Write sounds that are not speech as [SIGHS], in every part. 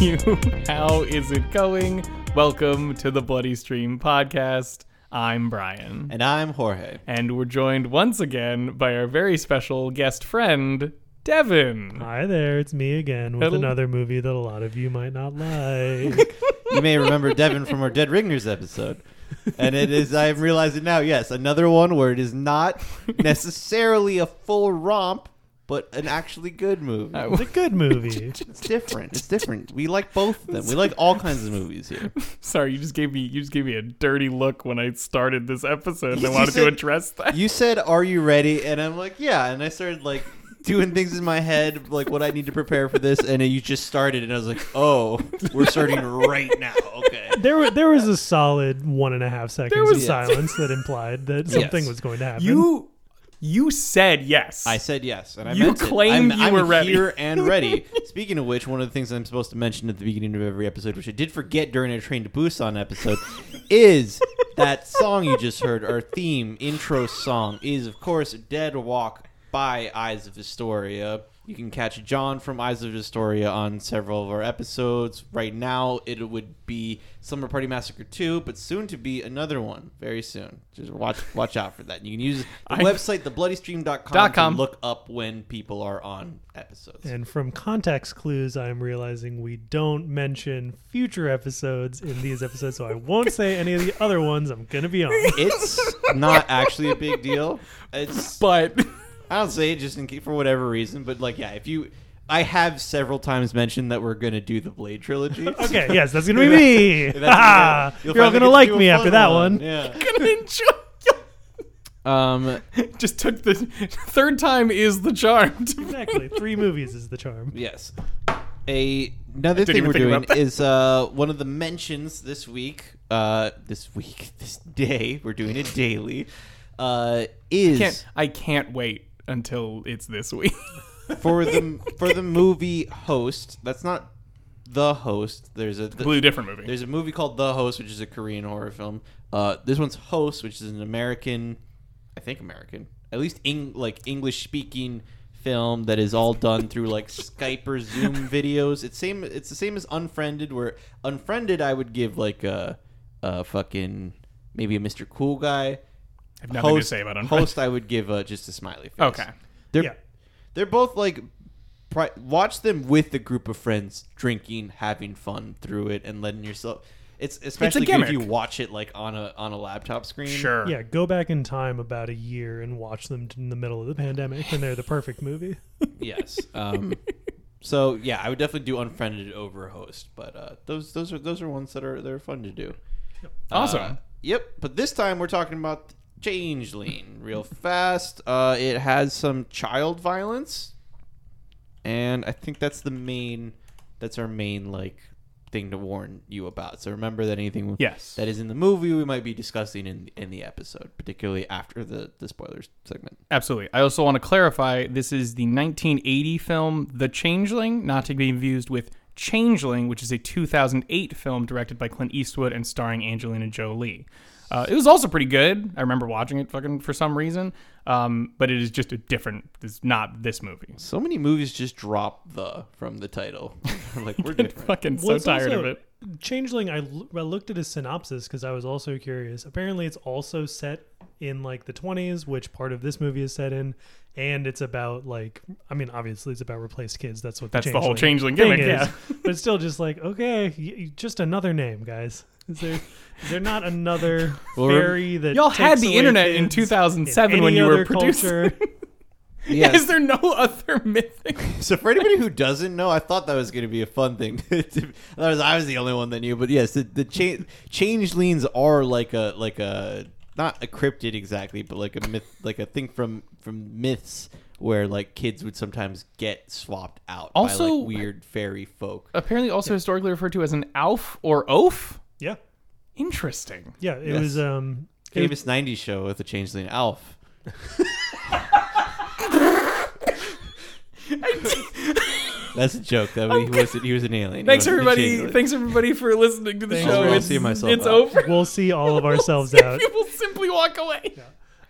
you? [LAUGHS] How is it going? Welcome to the Bloody Stream podcast. I'm Brian. And I'm Jorge. And we're joined once again by our very special guest friend, Devin. Hi there, it's me again with Hello. another movie that a lot of you might not like. [LAUGHS] You may remember Devin from our Dead Ringers episode. And it is, I'm realizing now, yes, another one where it is not [LAUGHS] necessarily a full romp, but an actually good movie. It's a good movie. [LAUGHS] It's different. It's different. We like both of them. We [LAUGHS] like all kinds of movies here. [LAUGHS] Sorry, you just gave me you just gave me a dirty look when I started this episode. and I You wanted to address that. You said, Are you ready? And I'm like, Yeah. And I started like doing things in my head, like what I need to prepare for this. And you just started, and I was like, Oh, we're starting right now. Okay. There, wa- there was a solid one and a half seconds was- of silence that implied that something Yes. was going to happen. You you said yes. I said yes, and I You meant it. claimed I'm, you I'm were ready. here and ready. [LAUGHS] Speaking of which, one of the things I'm supposed to mention at the beginning of every episode, which I did forget during our Train to Busan episode, [LAUGHS] is that song you just heard, our theme intro song, is of course "Dead Walk" by Eyes of Astoria. You can catch John from Eyes of Astoria on several of our episodes. Right now, it would be Summer Party Massacre 2, but soon to be another one very soon. Just watch watch out for that. You can use the I- website, thebloodystream.com, Dot com. to look up when people are on episodes. and from context clues, I'm realizing we don't mention future episodes in these episodes, so I won't say any of the other ones I'm going to be on. it's not actually a big deal. It's but I don't say it just in case, for whatever reason, but like yeah, if you I have several times mentioned that we're gonna do the Blade trilogy. [LAUGHS] Okay, yes, that's going to be [LAUGHS] me. That's- [LAUGHS] Ah, you'll You're all finally going to get like do a me fun after that one. Yeah. gonna enjoy Um. just took the third time is the charm. Exactly. Three movies is the charm. Yes. A another didn't thing even we're think doing about that. is uh one of the mentions this week. Uh, this week, this day, we're doing it daily. Uh, is can't I can't wait until it's this week. [LAUGHS] for the for the [LAUGHS] movie host. That's not the host. There's a the- Completely different movie. there's a movie called The Host, which is a Korean horror film. Uh, this one's Host, which is an American, I think American, at least Eng- like English speaking film that is all done through like Skype or Zoom [LAUGHS] videos. It's same. It's the same as Unfriended, where Unfriended I would give like a, a fucking maybe a Mr. Cool guy. I have nothing host, to say about Unfriended. Host I would give uh, just a smiley face. Okay. They're Yeah. they're both like pri- watch them with a group of friends drinking, having fun through it, and letting yourself. It's especially good if you watch it like on a on a laptop screen. Sure. Yeah, go back in time about a year and watch them in the middle of the pandemic, and they're the perfect movie. [LAUGHS] Yes. Um, so yeah, I would definitely do unfriended over host, but uh, those those are those are ones that are they're fun to do. Awesome. Uh, yep. But this time we're talking about Changeling real fast. Uh, it has some child violence, and I think that's the main. That's our main like thing to warn you about. So remember that anything Yes. that is in the movie we might be discussing in in the episode, particularly after the the spoilers segment. Absolutely. I also want to clarify this is the 1980 film The Changeling, not to be confused with Changeling, which is a 2008 film directed by Clint Eastwood and starring Angelina Jolie. Uh, it was also pretty good. I remember watching it fucking for some reason, um, but it is just a different. It's not this movie. So many movies just drop the from the title. [LAUGHS] like we're [LAUGHS] different. fucking so Well, it's tired also- of it. Changeling, I, l- I looked at his synopsis because I was also curious. Apparently, it's also set in like the 20s, which part of this movie is set in, and it's about like, I mean, obviously it's about replaced kids. That's what That's the the whole Changeling Changeling thing gimmick, is. [LAUGHS] but it's still just like, okay, y- y- just another name, guys. Is there, is there not another [LAUGHS] Well, fairy that Y'all had the away internet in 2007 in when you were other producing. [LAUGHS] Yes. Is there no other mythic? [LAUGHS] So for anybody who doesn't know, I thought that was going to be a fun thing. that was I was the only one that knew, but yes, the, the cha- changelings are like a like a not a cryptid exactly, but like a myth, like a thing from from myths where like kids would sometimes get swapped out by Also- like weird fairy folk. Apparently, also historically referred to as an Alf or Oaf. Yeah, Interesting. yeah. It Yes. was um, it- Famous '90s show with the changeling Alf. That's a joke. That he was he was an alien. He Thanks wasn't a everybody. changeling. Thanks everybody for listening to the Thanks show. for It's, seeing myself it's out. over. we'll see all of [LAUGHS] ourselves We'll out. People simply walk away.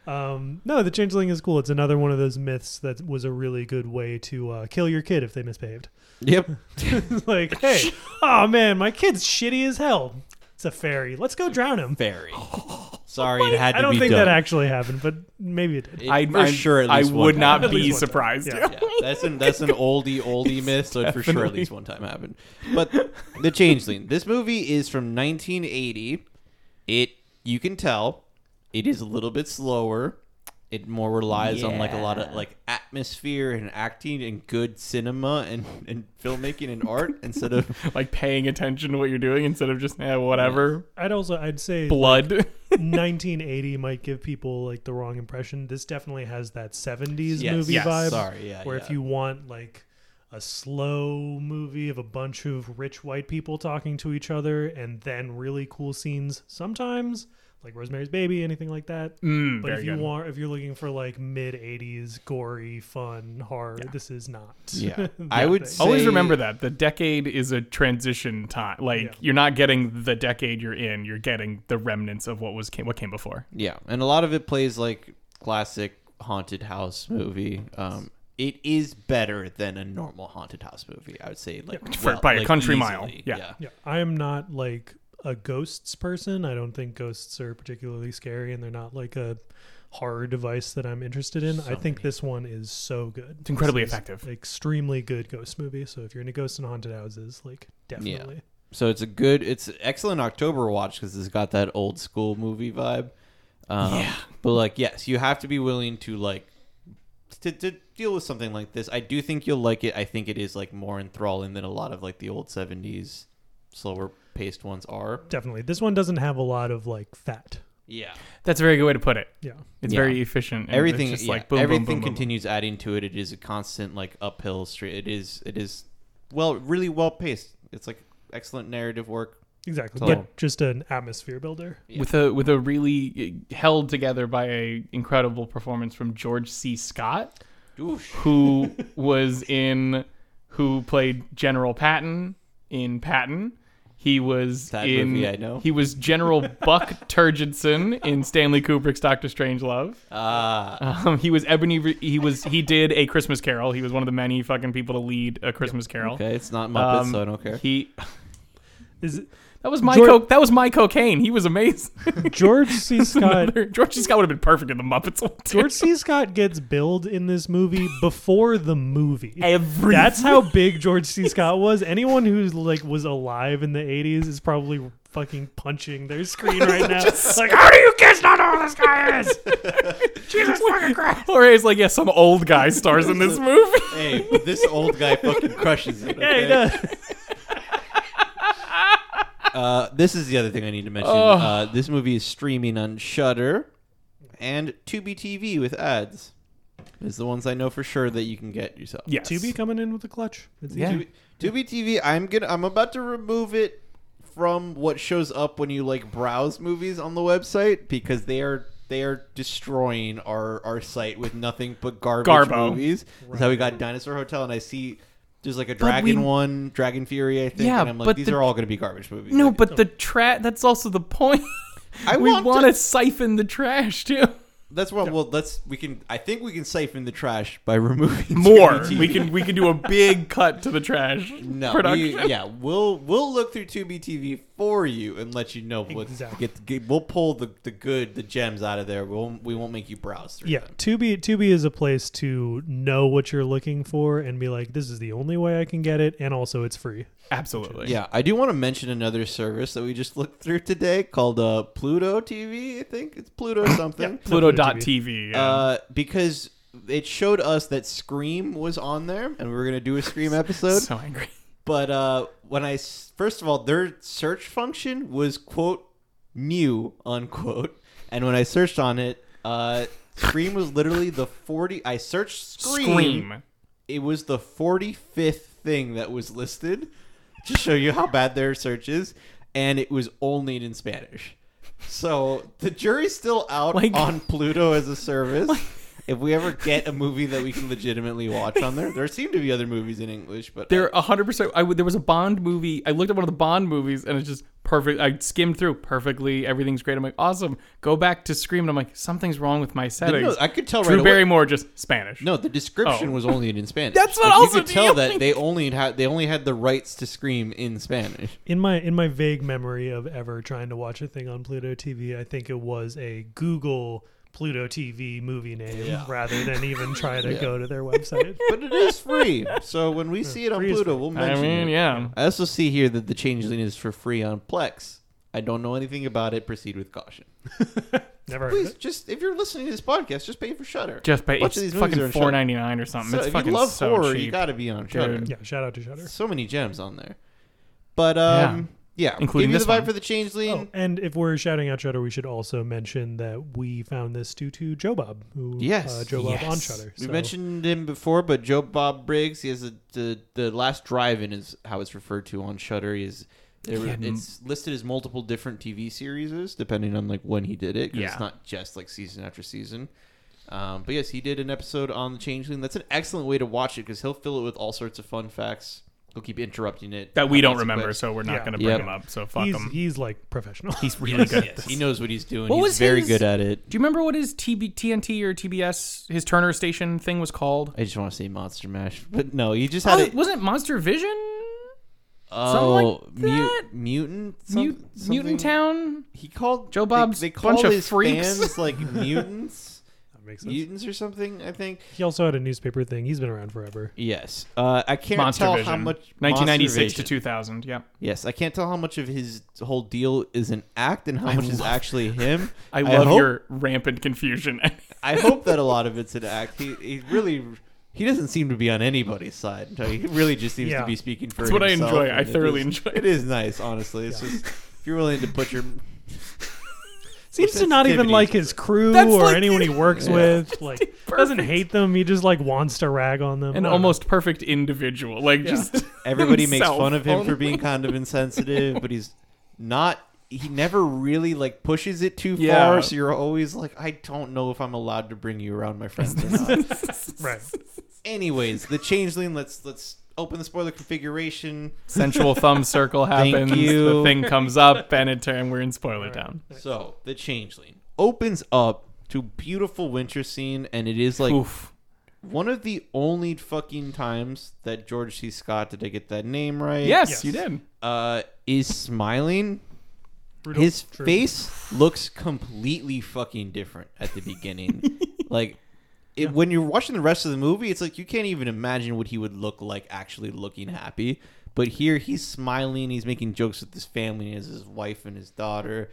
Um, no, the changeling is cool. It's another one of those myths that was a really good way to uh, kill your kid if they misbehaved. Yep. [LAUGHS] like, hey, oh man, my kid's shitty as hell. It's a fairy. Let's go drown him. Very. [LAUGHS] Sorry, it had to I don't be think done. that actually happened, but maybe it did. It- I, for I'm- sure, at I least one would time. not At be one time. surprised. Yeah. yeah, that's an that's an oldie oldie myth, so for sure at least one time happened. But the Changeling, this movie is from 1980. It you can tell it is a little bit slower. It more relies on like a lot of like atmosphere and acting and good cinema and, and filmmaking and art [LAUGHS] instead of Like paying attention to what you're doing instead of just eh, whatever I'd also I'd say blood. [LAUGHS] 1980 might give people like the wrong impression. This definitely has that 70s Yes, movie yes, vibe. sorry, yeah, where yeah. if you want like a slow movie of a bunch of rich white people talking to each other and then really cool scenes sometimes like Rosemary's Baby anything like that Mm, but if you good. want if you're looking for like mid 80s gory fun horror this is not [LAUGHS] Yeah. I would say- Always remember that the decade is a transition time. Like Yeah. you're not getting the decade you're in; you're getting the remnants of what was came, what came before. Yeah, and a lot of it plays like classic haunted house movie. Um, it is better than a normal haunted house movie. I would say, like For- well, by a like, country mile. easily. Yeah. yeah I am not like a ghosts person I don't think ghosts are particularly scary and they're not like a horror device that I'm interested in So I think many. this one is so good It's incredibly This is effective. extremely good ghost movie so if you're into ghosts and haunted houses like definitely So it's a good, it's excellent October watch because it's got that old school movie vibe. Um, Yeah. But like, yes, you have to be willing to like to, to deal with something like this. I do think you'll like it. I think it is like more enthralling than a lot of like the old '70s slower paced ones are. definitely this one doesn't have a lot of like fat Yeah. That's a very good way to put it. yeah It's Yeah. very efficient. and everything it's just yeah, like boom, boom, everything boom, boom, boom. continues adding to it it is a constant like uphill street it is it is well really well paced it's like excellent narrative work exactly Total. but just an atmosphere builder Yeah. with a with a really uh, held together by a incredible performance from George C. Scott, Oosh. who [LAUGHS] was in who played General Patton in Patton. He was That in movie I know. he was General [LAUGHS] Buck Turgidson in Stanley Kubrick's Doctor Strangelove. ah Um, he was Ebony. He was he did a Christmas Carol. He was one of the many fucking people to lead a Christmas Carol. okay it's not muppets Um, so i don't care He [LAUGHS] is it that was my George- co- that was my cocaine. He was amazing. [LAUGHS] George C Scott Another- George C. Scott would have been perfect in the Muppets. one, too. George C. Scott gets billed in this movie before the movie. Every That's how [LAUGHS] big George C. Scott was. Anyone who's like was alive in the '80s is probably fucking punching their screen right [LAUGHS] now. like, how do you kids not know who this guy is? Jesus fucking Christ! Or it's like, yeah, some old guy stars in this movie. hey this old guy fucking crushes it Yeah, he does. Uh, this is the other thing I need to mention. Ugh. Uh, this movie is streaming on Shudder and Tubi TV with ads. Is the ones I know for sure that you can get yourself. yes. Tubi coming in with a clutch. It's Yeah. easy. Tubi, Tubi TV. I'm gonna. I'm about to remove it from what shows up when you like browse movies on the website because they are they are destroying our our site with nothing but garbage Garbo. movies. That's how we got Dinosaur Hotel, and I see. There's like a Dragon we- one, Dragon Fury, I think, Yeah, and I'm like, but these the- are all going to be garbage movies. No, Like, but the trash. That's also the point. I we want to siphon the trash too. That's what. Well, let's. We can. I think we can siphon the trash by [LAUGHS] removing More. We can we can do a big [LAUGHS] cut to the trash No, production. we, yeah, we'll we'll look through Tubi TV for you and let you know what Exactly. get, get. We'll pull the, the good the gems out of there. We'll we won't make you browse through. Yeah, them. Tubi Tubi is a place to know what you're looking for and be like, this is the only way I can get it, and also it's free. Absolutely. Yeah, I do want to mention another service that we just looked through today called uh, Pluto TV. I think it's Pluto something. Pluto.tv. Yeah. Uh, because it showed us that Scream was on there, and we were gonna do a Scream [LAUGHS] episode. so angry. But uh, when I s- first of all, their search function was quote new unquote, and when I searched on it, uh, Scream was literally the forty. I searched Scream. Scream. It was the forty fifth thing that was listed to show you how bad their search is, and it was only in Spanish. So the jury's still out Like- on Pluto as a service. if we ever get a movie that we can legitimately watch on there, there seem to be other movies in English, but There, hundred percent. I would. There was a Bond movie. I looked at one of the Bond movies, and it's just perfect. I skimmed through perfectly. Everything's great. I'm like, awesome. Go back to Scream. And I'm like, something's wrong with my settings. No, I could tell Drew right away. Barrymore just Spanish. No, the description Oh. was only in Spanish. [LAUGHS] That's what Like, also you could tell that they only had they only had the rights to scream in Spanish. [LAUGHS] In my in my vague memory of ever trying to watch a thing on Pluto TV, I think it was a Google Pluto TV movie name Yeah. rather than even try to [LAUGHS] Yeah. go to their website. [LAUGHS] But it is free, [LAUGHS] so when we see it on free Pluto, we'll mention. It. I mean, it. yeah. I also see here that the changeling is for free on Plex. I don't know anything about it. Proceed with caution. Never heard of Please, it. just if you're listening to this podcast, just pay for Shudder. Just pay. Bunch of It's these movies are fucking four ninety nine or something. So it's if fucking you love so horror, cheap. you got to be on Shudder. Yeah, shout out to Shudder. So many gems on there. But um, yeah, Including give you this the vibe one. for the changeling. Oh, and if we're shouting out Shudder, we should also mention that we found this due to Joe Bob, who Yes. uh, Joe Bob on Yes. Shudder. We So- mentioned him before, but Joe Bob Briggs, he has a, the the last drive-in is how it's referred to on Shudder. Is there, Yeah, it's listed as multiple different TV series depending on like when he did it. Yeah. it's not just like season after season. Um, but yes, he did an episode on the Changeling. That's an excellent way to watch it because he'll fill it with all sorts of fun facts. He'll keep interrupting it that we don't remember, quips. so we're not Yeah. going to bring Yep. him up. So fuck he's him. he's like professional. He's [LAUGHS] really good. at this. he knows what he's doing. What he's was very his- good at it. Do you remember what his TB, TNT or TBS, his Turner Station thing was called? I just want to say Monster Mash, but no, he just had Oh, it. wasn't it Monster Vision? Oh, like mute, that? mutant, some- Mut- something- Mutant Town? He called Joe they- Bob's They, call bunch of his freaks. fans like [LAUGHS] mutants, that makes sense. mutants or something. I think. He also had a newspaper thing. He's been around forever. Yes. Uh, I can't Monster tell Vision. how much. 1996 Monster to Vision. 2000. Yep. Yes, I can't tell how much of his whole deal is an act and how much is actually [LAUGHS] him. I love hope, your rampant confusion. I hope that a lot of it's an act. He, he really. He doesn't seem to be on anybody's side. He really just seems Yeah. to be speaking for That's what I himself, enjoy. and I it thoroughly is- enjoy it. It is nice, honestly. It's Yeah. just if you're willing to put your [LAUGHS] Seems to not even like his crew That's or like- anyone he [LAUGHS] works Yeah. with. [LAUGHS] Like doesn't hate them. He just like wants to rag on them. An don't almost perfect individual. Like, Yeah. just. [LAUGHS] Everybody makes himself fun of him for only. being kind of insensitive, but he's not. He never really like pushes it too Yeah. far. So you're always like, I don't know if I'm allowed to bring you around my friends or not. right. Anyways, the changeling. Let's let's open the spoiler configuration. sensual thumb [LAUGHS] circle Thank happens. The thing comes up, and it turn. We're in spoiler town. So the changeling opens up to beautiful winter scene, and it is like Oof. one of the only fucking times that George C. Scott did I get that name right? Yes, Yes. you did. Uh, is smiling Brutal. his True. face looks completely fucking different at the beginning. [LAUGHS] like it, when you're watching the rest of the movie, it's like you can't even imagine what he would look like actually looking happy. But here he's smiling, he's making jokes with his family, his, his wife and his daughter.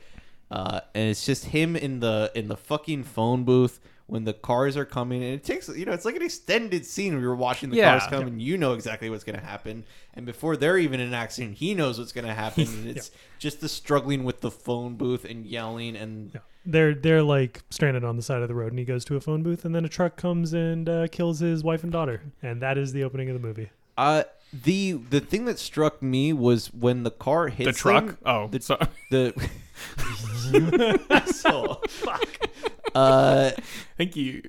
Uh, and it's just him in the in the fucking phone booth when the cars are coming and it takes you know it's like an extended scene where you're watching the Yeah. cars come and you know exactly what's going to happen and before they're even in an accident he knows what's going to happen [LAUGHS] and it's just the struggling with the phone booth and yelling and Yeah. They're they're like stranded on the side of the road, and he goes to a phone booth, and then a truck comes and uh, kills his wife and daughter, and that is the opening of the movie. uh the the thing that struck me was when the car hits The truck. them, oh, the- so, [LAUGHS] the [LAUGHS] so fuck. uh thank you.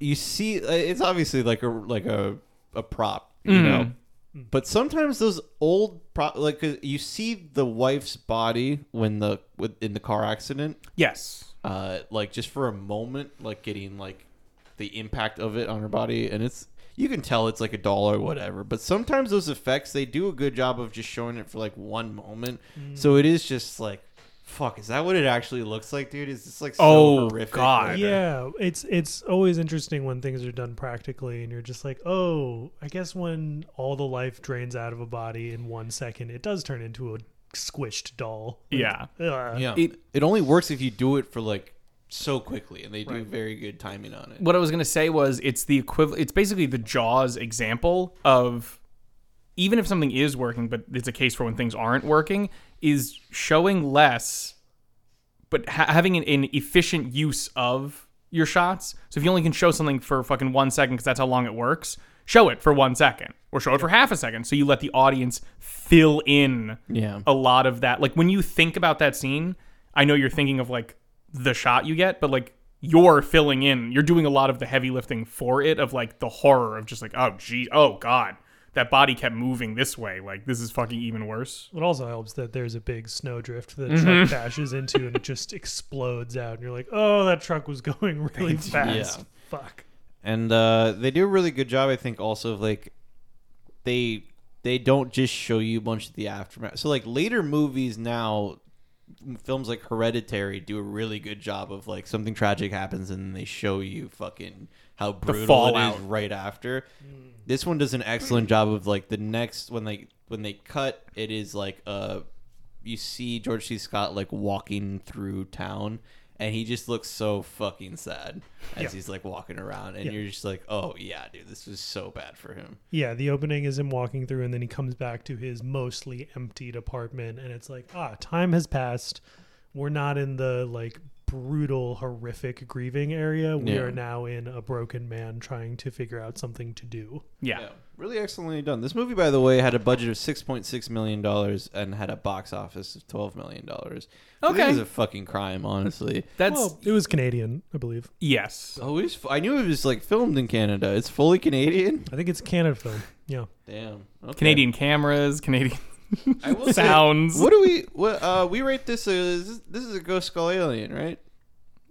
you see uh, it's obviously like a like a a prop you Mhm. know but sometimes those old prop like uh, you see the wife's body when the with, in the car accident? Yes. uh like just for a moment like getting like the impact of it on her body and it's you can tell it's like a doll or whatever but sometimes those effects they do a good job of just showing it for like one moment. So it is just like fuck is that what it actually looks like dude is this like so Oh, horrific God. Like, Yeah, it's it's always interesting when things are done practically, and you're just like, oh, I guess when all the life drains out of a body in one second, it does turn into a squished doll. Like, Yeah. ugh. Yeah. It- It, only works if you do it for like so quickly, and they do Right. very good timing on it. What I was gonna say was it's the equivalent. It's basically the Jaws example of even if something is working, but it's a case for when things aren't working, is showing less, but ha- having an, an efficient use of your shots. So if you only can show something for fucking one second because that's how long it works, show it for one second or show it for half a second. So you let the audience fill in Yeah. a lot of that. Like when you think about that scene, I know you're thinking of like the shot you get, but like you're filling in, you're doing a lot of the heavy lifting for it of like the horror of just like, oh gee, oh god, that body kept moving this way. Like this is fucking even worse. It also helps that there's a big snowdrift that Mhm. truck bashes into and it just explodes out, and you're like, "Oh, that truck was [LAUGHS] going really fast." Yeah. Fuck. and uh, they do a really good job, I think, also of like they they don't just show you a bunch of the aftermath. So like later movies now, films like Hereditary do a really good job of like something tragic happens and then they show you fucking how brutal it is right after. This one does an excellent job of like the next when they when they cut it is like uh you see George C. Scott like walking through town and he just looks so fucking sad as Yeah. he's like walking around and Yeah. you're just like, Oh yeah, dude, this was so bad for him. Yeah, the opening is him walking through, and then he comes back to his mostly emptied apartment, and it's like, ah, time has passed. We're not in the like brutal, horrific grieving area. We Yeah. are now in a broken man trying to figure out something to do. Yeah. Really excellently done. This movie, by the way, had a budget of six point six million dollars and had a box office of twelve million dollars. Okay. it's a fucking crime, honestly. That's well, it was Canadian, I believe. yes. Oh, it's, I knew it was like filmed in Canada. It's fully Canadian. I think it's a Canada film. Yeah. Damn. Okay. Canadian cameras, Canadian I will say- sounds. What do we? What uh? We rate this as this is a Ghost Skull Alien, right?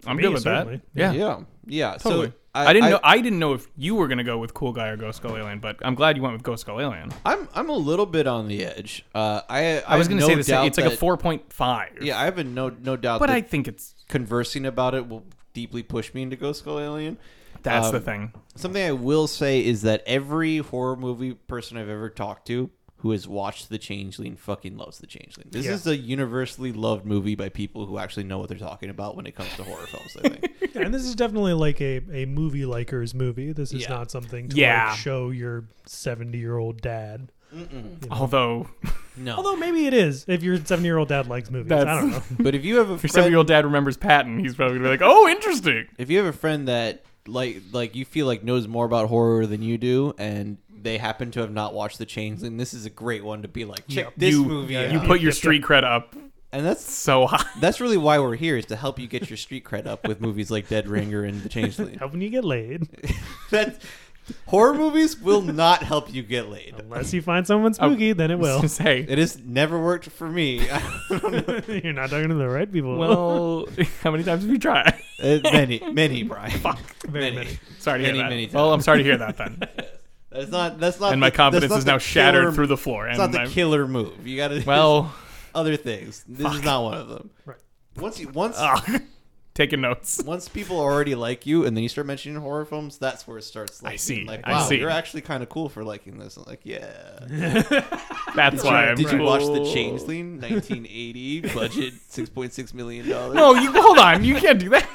I'm Me, good with certainly. that. Yeah. Yeah. Yeah. Totally. So I, didn't know. I didn't know if you were gonna go with Cool Guy or Ghost Skull Alien, but I'm glad you went with Ghost Skull Alien. I'm I'm a little bit on the edge. Uh, I I, was gonna no say the same. doubt It's like a 4.5. Yeah, I have a no no doubt. but that I think it's conversing about it will deeply push me into Ghost Skull Alien. that's the Um, thing. Something I will say is that every horror movie person I've ever talked to who has watched The Changeling fucking loves The Changeling. This Yeah. is a universally loved movie by people who actually know what they're talking about when it comes to horror films. I think. [LAUGHS] Yeah, and this is definitely like a, a movie likers movie. This is Yeah. not something to Yeah. like show your 70 year old dad. You know. Although No, Although maybe it is if your 70 year old dad likes movies. I don't know. but if you have a if your friend, seven year old dad remembers Patton, he's probably gonna be like, "Oh, interesting." if you have a friend that like like you feel like knows more about horror than you do, and they happen to have not watched The Changeling, this is a great one to be like, check Yep. this you, movie yeah, out. You put your street cred up and that's so high. [LAUGHS] that's really why we're here is to help you get your street cred up with movies like Dead Ringer and The Changeling. [LAUGHS] Helping you get laid. [LAUGHS] that horror movies will not help you get laid. Unless you find someone spooky, then it will. [LAUGHS] Say, It has never worked for me. [LAUGHS] [LAUGHS] You're not talking to the right people. well, how many times have you tried? Uh, many, many, Brian. Very many. many. Sorry to Many, hear that. many Well, I'm sorry to hear that then. That's not. That's not. and my the- confidence that's is not now the shattered killer- through the floor. It's And not the I'm- killer move. You got to. well, other things. This is not one of them. Right. Once you once ugh, taking notes. [LAUGHS] once people already like you, and then you start mentioning horror films, that's where it starts. Like, I see, Like, I wow, see. you're actually kind of cool for liking this. I'm like, yeah. [LAUGHS] That's why I'm. Did you watch The. Changeling, 1980, budget 6.6 million dollars? No, you hold on. You can't do that.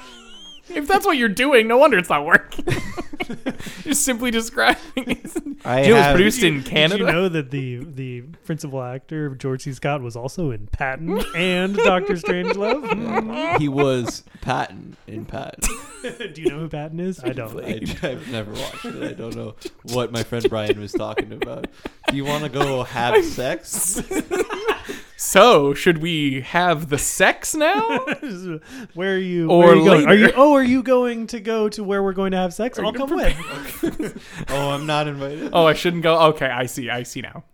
[LAUGHS] If that's what you're doing, no wonder it's not working. [LAUGHS] you're simply describing it. I It was have- produced in Did Canada. you know that the the principal actor George C. Scott was also in Patton and Doctor Strangelove? Mm. [LAUGHS] he was Patton in Patton. Do you know who Patton is? I don't. I, I've never watched it. I don't know what my friend Brian was talking about. Do you want to go have sex? So, should we have the sex now? [LAUGHS] where are you? Or are you going? Are you? Oh, are you going to go to where we're going to have sex? Are I'll come gonna with. [LAUGHS] [LAUGHS] Oh, I'm not invited. oh, I shouldn't go. Okay, I see. I see now.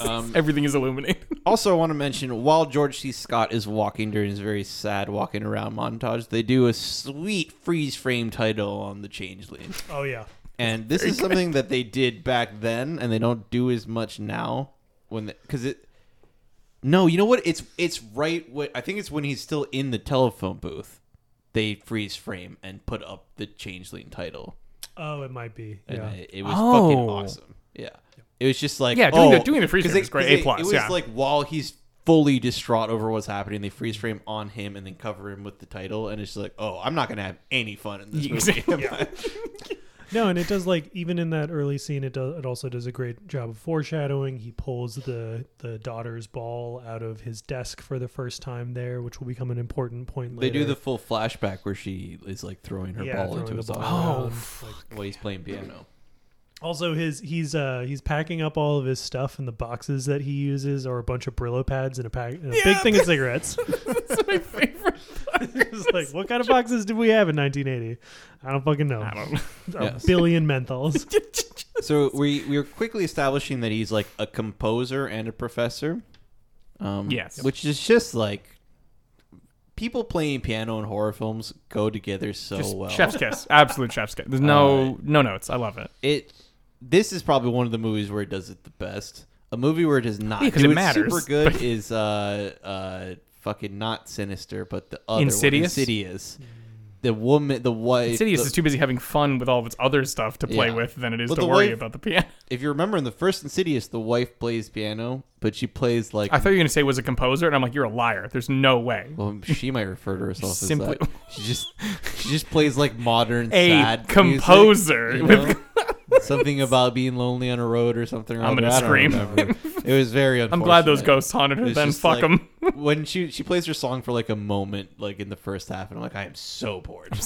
Um, Everything is illuminated. Also, I want to mention while George C. Scott is walking during his very sad walking around montage, they do a sweet freeze frame title on the Changeling. Oh yeah. And this is something that they did back then, and they don't do as much now. When because it, no, you know what? It's it's right. What I think it's when he's still in the telephone booth, they freeze frame and put up the Changeling title, Oh, it might be. and Yeah. it, it was Oh. fucking awesome. Yeah, it was just like Yeah, doing oh, the- doing the freeze 'cause frame it, is great. A plus, It was yeah. like while he's fully distraught over what's happening, they freeze frame on him and then cover him with the title, and it's like, oh, I'm not gonna have any fun in this movie. [LAUGHS] Yeah. [LAUGHS] No, and it does like even in that early scene, it does. It also does a great job of foreshadowing. He pulls the the daughter's ball out of his desk for the first time there, which will become an important point later. They later. do the full flashback where she is like throwing her yeah, ball throwing into the his ball Oh, like, while he's playing piano. Also, his he's uh he's packing up all of his stuff, and the boxes that he uses are a bunch of Brillo pads and a pack and a big thing of cigarettes. [LAUGHS] That's my favorite. it's like, what kind of boxes did we have in 1980? I don't fucking know. I don't know. [LAUGHS] A Yes. billion menthols. [LAUGHS] so we we are quickly establishing that he's like a composer and a professor. Um, Yes. which is just like people playing piano in horror films go together so Just well. chef's kiss. Absolute chef's kiss. There's no no notes. I love it. it this is probably one of the movies where it does it the best. A movie where it does not Yeah, 'cause do it it matters, super good [LAUGHS] but- is uh uh fucking not sinister, but the other Insidious? one, Insidious. The woman, the wife. Insidious the- is too busy having fun with all of its other stuff to play Yeah. with than it is to worry wife- about the piano. [LAUGHS] if you remember in the first Insidious, the wife plays piano, but she plays like I thought you were gonna say was a composer, and I'm like, you're a liar. There's no way. Well, she might refer to herself Simply- as that. She just she just plays like modern [LAUGHS] A sad composer music, you with- know? [LAUGHS] [LAUGHS] something about being lonely on a road or something. Or I'm other. gonna scream. It was very. [LAUGHS] I'm glad those ghosts haunted her. Then just fuck like- them. [LAUGHS] when she she plays her song for like a moment, like in the first half, and I'm like, I am so bored.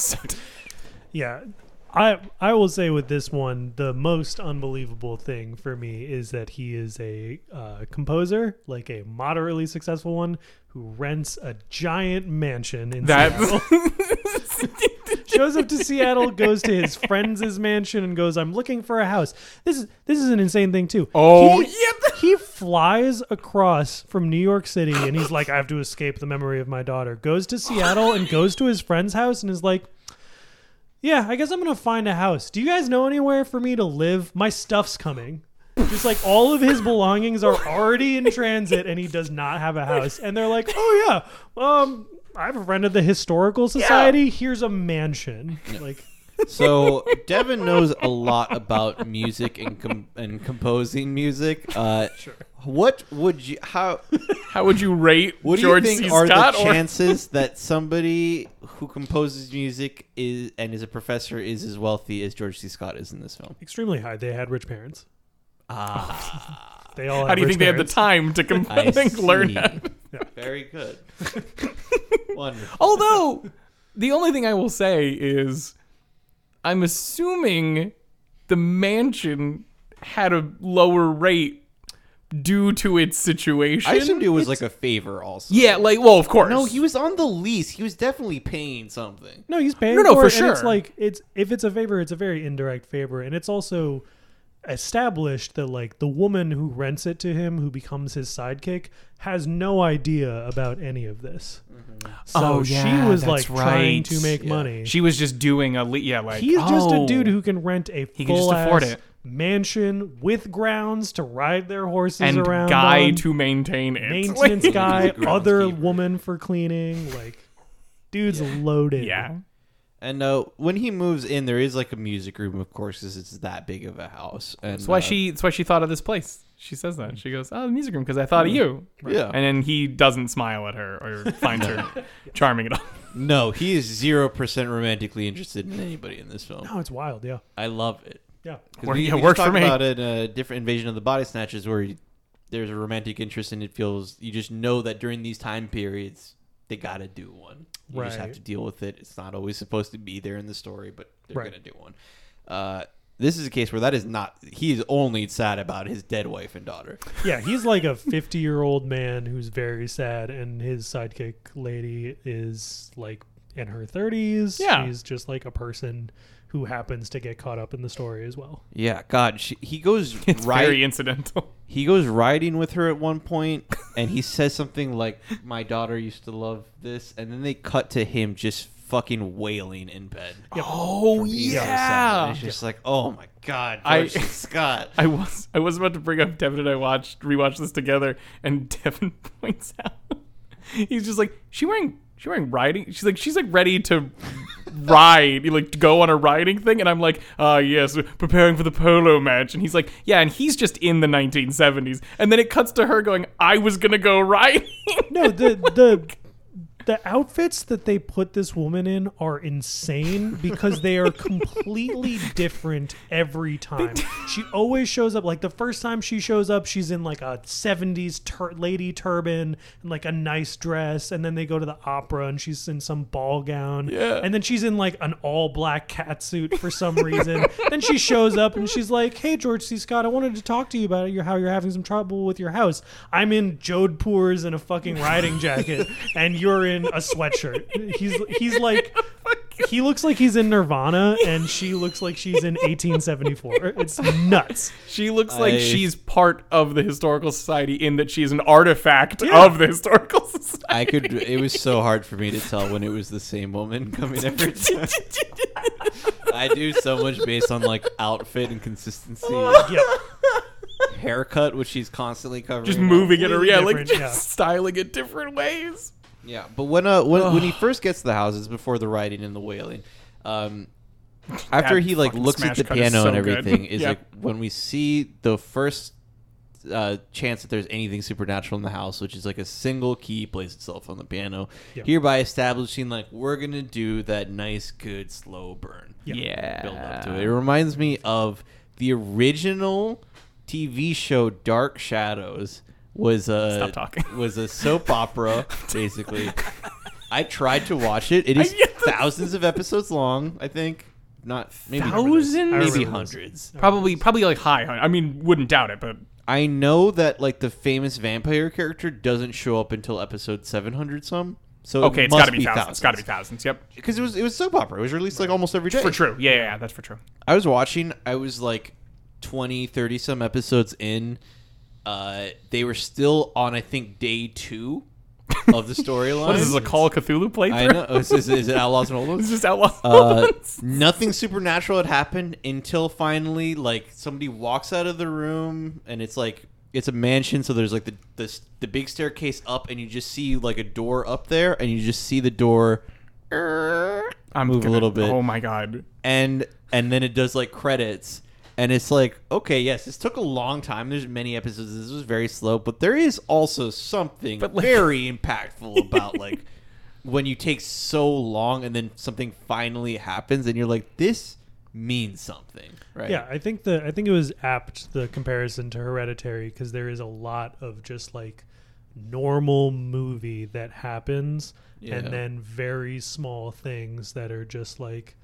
Yeah. I I will say with this one, the most unbelievable thing for me is that he is a uh, composer, like a moderately successful one, who rents a giant mansion in Seattle. Shows up to Seattle, goes to his friend's mansion, and goes, "I'm looking for a house." This is this is an insane thing too. Oh, he, he flies across from New York City, and he's like, "I have to escape the memory of my daughter." Goes to Seattle and goes to his friend's house, and is like. Yeah, I guess I'm gonna find a house. Do you guys know anywhere for me to live? My stuff's coming. Just like all of his belongings are already in transit, and he does not have a house. And they're like, "Oh yeah, um, I have rented the historical society. Here's a mansion." [LAUGHS] Like, So Devin knows a lot about music and com- and composing music. Uh, What would you how How would you rate What George do you think C. are Scott? the or- chances that somebody who composes music is and is a professor is as wealthy as George C. Scott is in this film? extremely high. They had rich parents. Ah, They all. How do you rich think they had the time to I compose [LAUGHS] learn see. that? Very good. [LAUGHS] Wonderful. Although, the only thing I will say is, I'm assuming the mansion had a lower rate due to its situation. I assumed it was like a favor also. Yeah, like well, of course. No, he was on the lease. He was definitely paying something. No, he's paying No, no, for, for it, and it's sure. like it's if it's a favor, it's a very indirect favor, and it's also established that like the woman who rents it to him, who becomes his sidekick, has no idea about any of this. Mm-hmm. So Oh, she yeah, was that's like trying right. to make Yeah. money. She was just doing a le- yeah, like He's just a oh. dude who can rent a He can just afford it. mansion with grounds to ride their horses and around. guy on, to maintain it. maintenance [LAUGHS] guy, other woman for cleaning. Like, dude's loaded. yeah. And uh, when he moves in, there is like a music room, of course, because it's that big of a house. And That's why uh, she. That's why she thought of this place. She says that. She goes, "Oh, the music room," because I thought of you. Yeah. And then he doesn't smile at her or [LAUGHS] finds her charming at all. No, he is zero percent romantically interested in anybody in this film. No, it's wild. Yeah. I love it. Yeah. 'Cause Work- we, yeah, we worked just for talked me. about it in a different invasion of the body snatchers where you, there's a romantic interest and it feels you just know that during these time periods they got to do one. You just have to deal with it. It's not always supposed to be there in the story, but they're Right. gonna do one. Uh, this is a case where that is not. He is only sad about his dead wife and daughter. Yeah, he's like a 50 year old man who's very sad, and his sidekick lady is like in her 30s. Yeah. She's just like a person who happens to get caught up in the story as well. Yeah, God, she, he goes [LAUGHS] It's right. very incidental. he goes riding with her at one point and he says something like my daughter used to love this and then they cut to him just fucking wailing in bed Oh Being so sad. And it's just like oh my god I- George C. scott [LAUGHS] I was I was about to bring up Devin and I watched rewatched this together, and [LAUGHS] Devin points out he's just like she wearing she wearing riding. She's like she's like ready to ride, [LAUGHS] like to go on a riding thing, and I'm like, ah yes, preparing for the polo match, and he's like, yeah, and he's just in the 1970s, and then it cuts to her going, I was gonna go [LAUGHS] riding. No, the the the outfits that they put this woman in are insane because they are completely different every time. She always shows up like the first time she shows up, she's in like a 70s tur- lady turban and like a nice dress, and then they go to the opera and she's in some ball gown, Yeah. and then she's in like an all black cat suit for some reason. [LAUGHS] then she shows up and she's like, "Hey, George C. Scott, I wanted to talk to you about your how you're having some trouble with your house. I'm in Jodhpurs and a fucking riding jacket, and you're in a sweatshirt." [LAUGHS] He's he's like oh he looks like he's in Nirvana, and she looks like she's in 1874. It's nuts. She looks like she's part of the historical society in that she's an artifact Yeah. of the historical society. [LAUGHS] I could. It was so hard for me to tell when it was the same woman coming [LAUGHS] every time. I do so much based on like outfit and consistency, oh. Yep. haircut, which she's constantly covering. just up. moving it around, yeah, like just yeah. styling it different ways. Yeah, but when uh when, when he first gets to the houses before the writing and the wailing, um, [LAUGHS] after That he like fucking looks at smash the cut is piano so and good. everything, [LAUGHS] is Yeah. like when we see the first uh, chance that there's anything supernatural in the house, which is like a single key plays itself on the piano, Yep. hereby establishing like we're gonna do that nice, good, slow burn. Yeah. build up to it. It reminds me of the original TV show Dark Shadows was a Stop talking. [LAUGHS] was a soap opera [LAUGHS] basically. I tried to watch it. It is I get this. thousands of episodes long. I think not maybe Thousands? I maybe remember this. hundreds. Probably, probably like high. hun- I mean, wouldn't doubt it, but I know that like the famous vampire character doesn't show up until episode seven hundred some. So okay, it it's must got to be, thousands. It's got to be thousands. Yep, because it was it was soap opera. It was released like almost every day. for true. Yeah, yeah, yeah, that's for true. I was watching. I was like 20, 30 some episodes in. Uh, they were still on, I think, day two of the [LAUGHS] storyline. What is this? A Call of Cthulhu playthrough? I know. Is, is, is it Outlaws and This Old [LAUGHS] is just Outlaw. uh, nothing supernatural had happened until finally, like somebody walks out of the room, and it's like it's a mansion. So there's like the the, the big staircase up, and you just see like a door up there, and you just see the door I'm move a little bit. Oh my god. and and then it does like credits and it's like okay yes this took a long time there's many episodes this was very slow but there is also something But, like- very impactful [LAUGHS] about like when you take so long and then something finally happens and you're like this means something right Yeah, I think the I think it was apt the comparison to Hereditary because there is a lot of just like normal movie that happens Yeah. and then very small things that are just like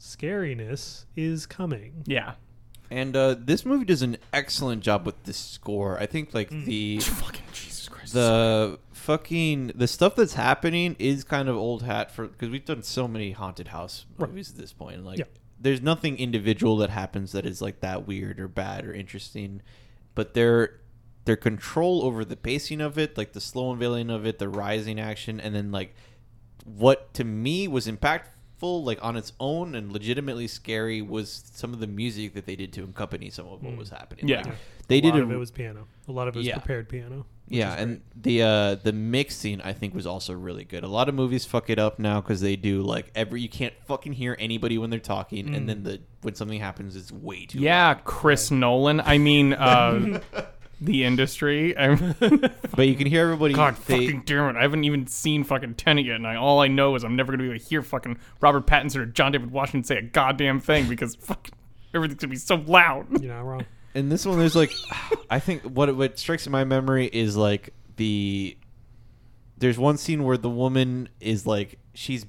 scariness is coming. Yeah. And uh, this movie does an excellent job with the score i think like Mm. the [LAUGHS] Fucking Jesus Christ. the fucking the stuff that's happening is kind of old hat for because we've done so many haunted house Right. movies at this point. Like, Yeah. there's nothing individual that happens that is like that weird or bad or interesting, but their their control over the pacing of it, like the slow unveiling of it, the rising action, and then like what to me was impactful, like on its own and legitimately scary, was some of the music that they did to accompany some of what Mm. was happening. Yeah. Like, Yeah. they a did lot a of it was piano. A lot of it was Yeah. prepared piano. yeah, and the uh, the mixing I think was also really good. A lot of movies fuck it up now because they do like every you can't fucking hear anybody when they're talking, and then the when something happens, it's way too. yeah, loud. Chris Nolan. I mean, uh, [LAUGHS] the industry. I'm, [LAUGHS] but you can hear everybody. God they, fucking damn it! I haven't even seen fucking Tenet yet, and I, all I know is I'm never gonna be able to hear fucking Robert Pattinson or John David Washington say a goddamn thing because [LAUGHS] fucking everything's gonna be so loud. You're not wrong. in this one, there's like, [SIGHS] I think what what strikes in my memory is like the. There's one scene where the woman is like she's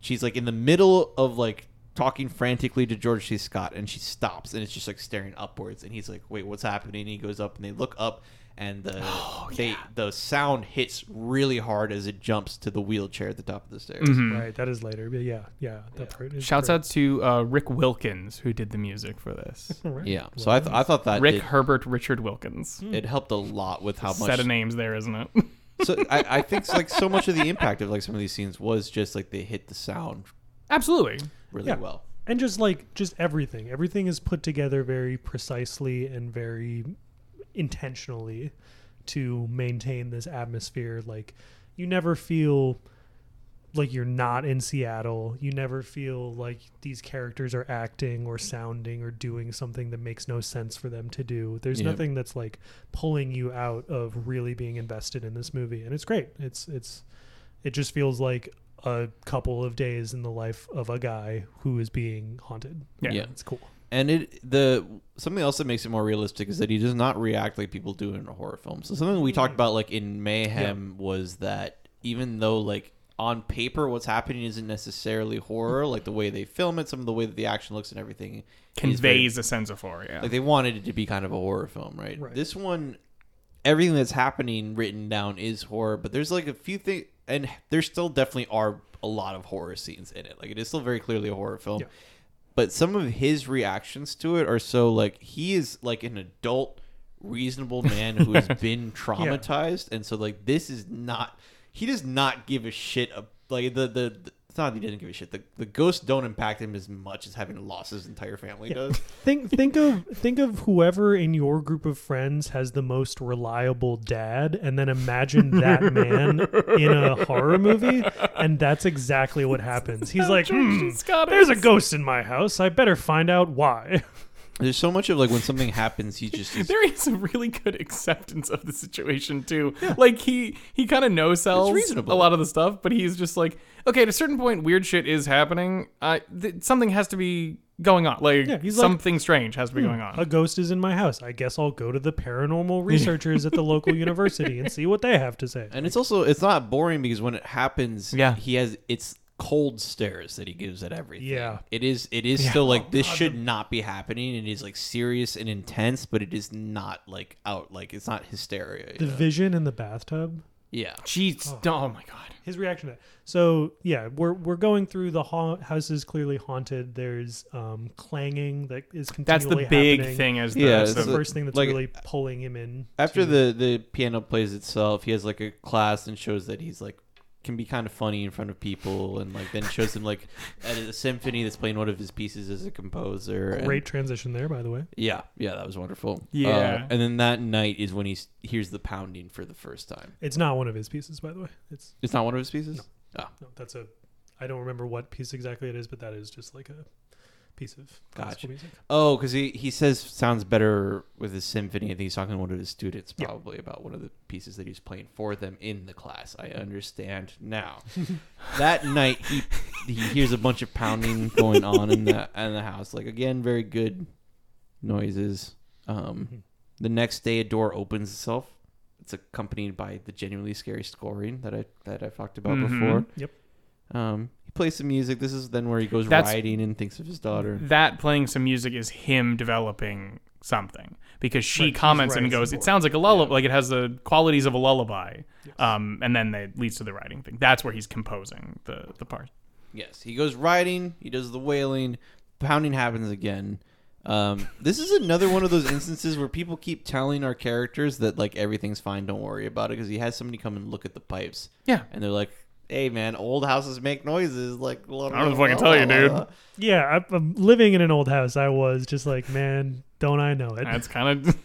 she's like in the middle of like talking frantically to George C. Scott, and she stops, and it's just like staring upwards, and he's like, "Wait, what's happening?" And he goes up, and they look up, and the they the sound hits really hard as it jumps to the wheelchair at the top of the stairs. Right, that is later. But yeah, yeah, that part is Shouts great. out to uh, Rick Wilkins who did the music for this. [LAUGHS] Right. Yeah, so I, th- I thought that Rick it, Herbert Richard Wilkins. it helped a lot with how much Set of names there, isn't it? [LAUGHS] so I, I think like so much of the [LAUGHS] impact of like some of these scenes was just like they hit the sound Absolutely. Really Yeah. well. and just like just everything everything is put together very precisely and very intentionally to maintain this atmosphere like you never feel like you're not in Seattle you never feel like these characters are acting or sounding or doing something that makes no sense for them to do there's Yep. nothing that's like pulling you out of really being invested in this movie and it's great it's it's it just feels like a couple of days in the life of a guy who is being haunted. Yeah. Yeah. It's cool. And it the something else that makes it more realistic is that he does not react like people do in a horror film. So something we talked about like in Mayhem was that even though like on paper what's happening isn't necessarily horror, like the way they film it, some of the way that the action looks and everything is very- Conveys a sense of horror. Yeah. like they wanted it to be kind of a horror film, right? Right. This one, everything that's happening written down is horror, but there's like a few things. And there still definitely are a lot of horror scenes in it. Like it is still very clearly a horror film. Yeah. But some of his reactions to it are so like he is like an adult, reasonable man who has [LAUGHS] been traumatized, and so like this is not. He does not give a shit. Of, like the the. the it's not that he doesn't give a shit. The, the ghosts don't impact him as much as having lost his entire family Yeah. does. [LAUGHS] think think of think of whoever in your group of friends has the most reliable dad and then imagine that man in a [LAUGHS] horror movie and that's exactly what happens he's like George hmm, there's a ghost in my house i better find out why [LAUGHS] There's so much of like when something happens, he just is, [LAUGHS] There is a really good acceptance of the situation too. Like he he kind of no sells reasonable. a lot of the stuff, but he's just like, okay, at a certain point, weird shit is happening. Uh, th- something has to be going on. Like, Yeah, he's like, "Hmm, something strange has to be going on. a ghost is in my house i guess i'll go to the paranormal [LAUGHS] researchers at the local university and see what they have to say and it's also it's not boring because when it happens, Yeah. he has it's cold stares that he gives at everything. Yeah. it is it is Yeah. still like Oh, this God, should not be happening. It is like serious and intense, but it is not like out like it's not hysteria. the know? vision in the bathtub yeah, Jeez, oh. my god. his reaction to that. So yeah, we're we're going through the ha- house is clearly haunted. There's um, clanging that is continually. That's continually the big happening. thing. As the, Yeah, That's it's the first thing that's like- really pulling him in. after to- the the piano plays itself, he has like a class and shows that he's like can be kind of funny in front of people, and like then shows him like at a symphony that's playing one of his pieces as a composer. and- great transition there, by the way. Yeah, yeah, that was wonderful. Yeah. Uh, and then that night is when he hears the pounding for the first time. It's not one of his pieces, by the way. It's It's not one of his pieces. no, that's a. I don't remember what piece exactly it is, but that is just like a piece of classical Gotcha. music. Oh, because he he says sounds better with his symphony. I think he's talking to one of his students, Yeah. probably about one of the pieces that he's playing for them in the class. I understand now. [LAUGHS] that night he he hears a bunch of pounding going on in the [LAUGHS] in the house. Like again, very good noises. Um, Mhm. the next day, a door opens itself. It's accompanied by the genuinely scary scoring that I that I've talked about Mhm. before. Yep. Um, he plays some music. This is then where he goes That's- riding and thinks of his daughter. That playing some music is him developing something because she Right, comments and writing goes, some "It sounds like a lullaby. Yeah. Like it has the qualities of a lullaby." Yes. Um, and then that leads to the writing thing. That's where he's composing the the part. Yes, he goes riding. He does the wailing. Pounding happens again. Um, this is another one of those instances where people keep telling our characters that like everything's fine, don't worry about it, because he has somebody come and look at the pipes, Yeah. and they're like, "Hey, man, old houses make noises." Like, I don't know if I can tell you, dude. Yeah, I, I'm living in an old house. I was just like, man, don't I know it? That's kind of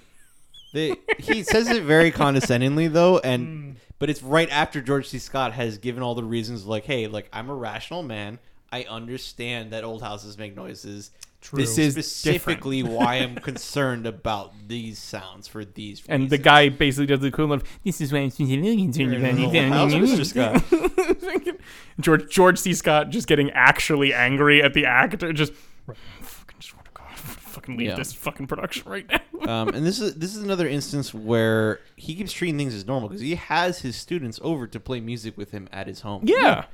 They, he says it very [LAUGHS] condescendingly though, and Mm. but it's right after George C. Scott has given all the reasons, like, "Hey, like I'm a rational man. I understand that old houses make noises. True. This is specifically why I'm [LAUGHS] concerned about these sounds for these reasons. and the guy basically does the equivalent of this is why I'm House, Mr. Scott. [LAUGHS] George George C. Scott just getting actually angry at the actor, just Right. fucking swear to God, fucking leave Yeah. this fucking production right now. [LAUGHS] um, and this is this is another instance where he keeps treating things as normal because he has his students over to play music with him at his home. yeah,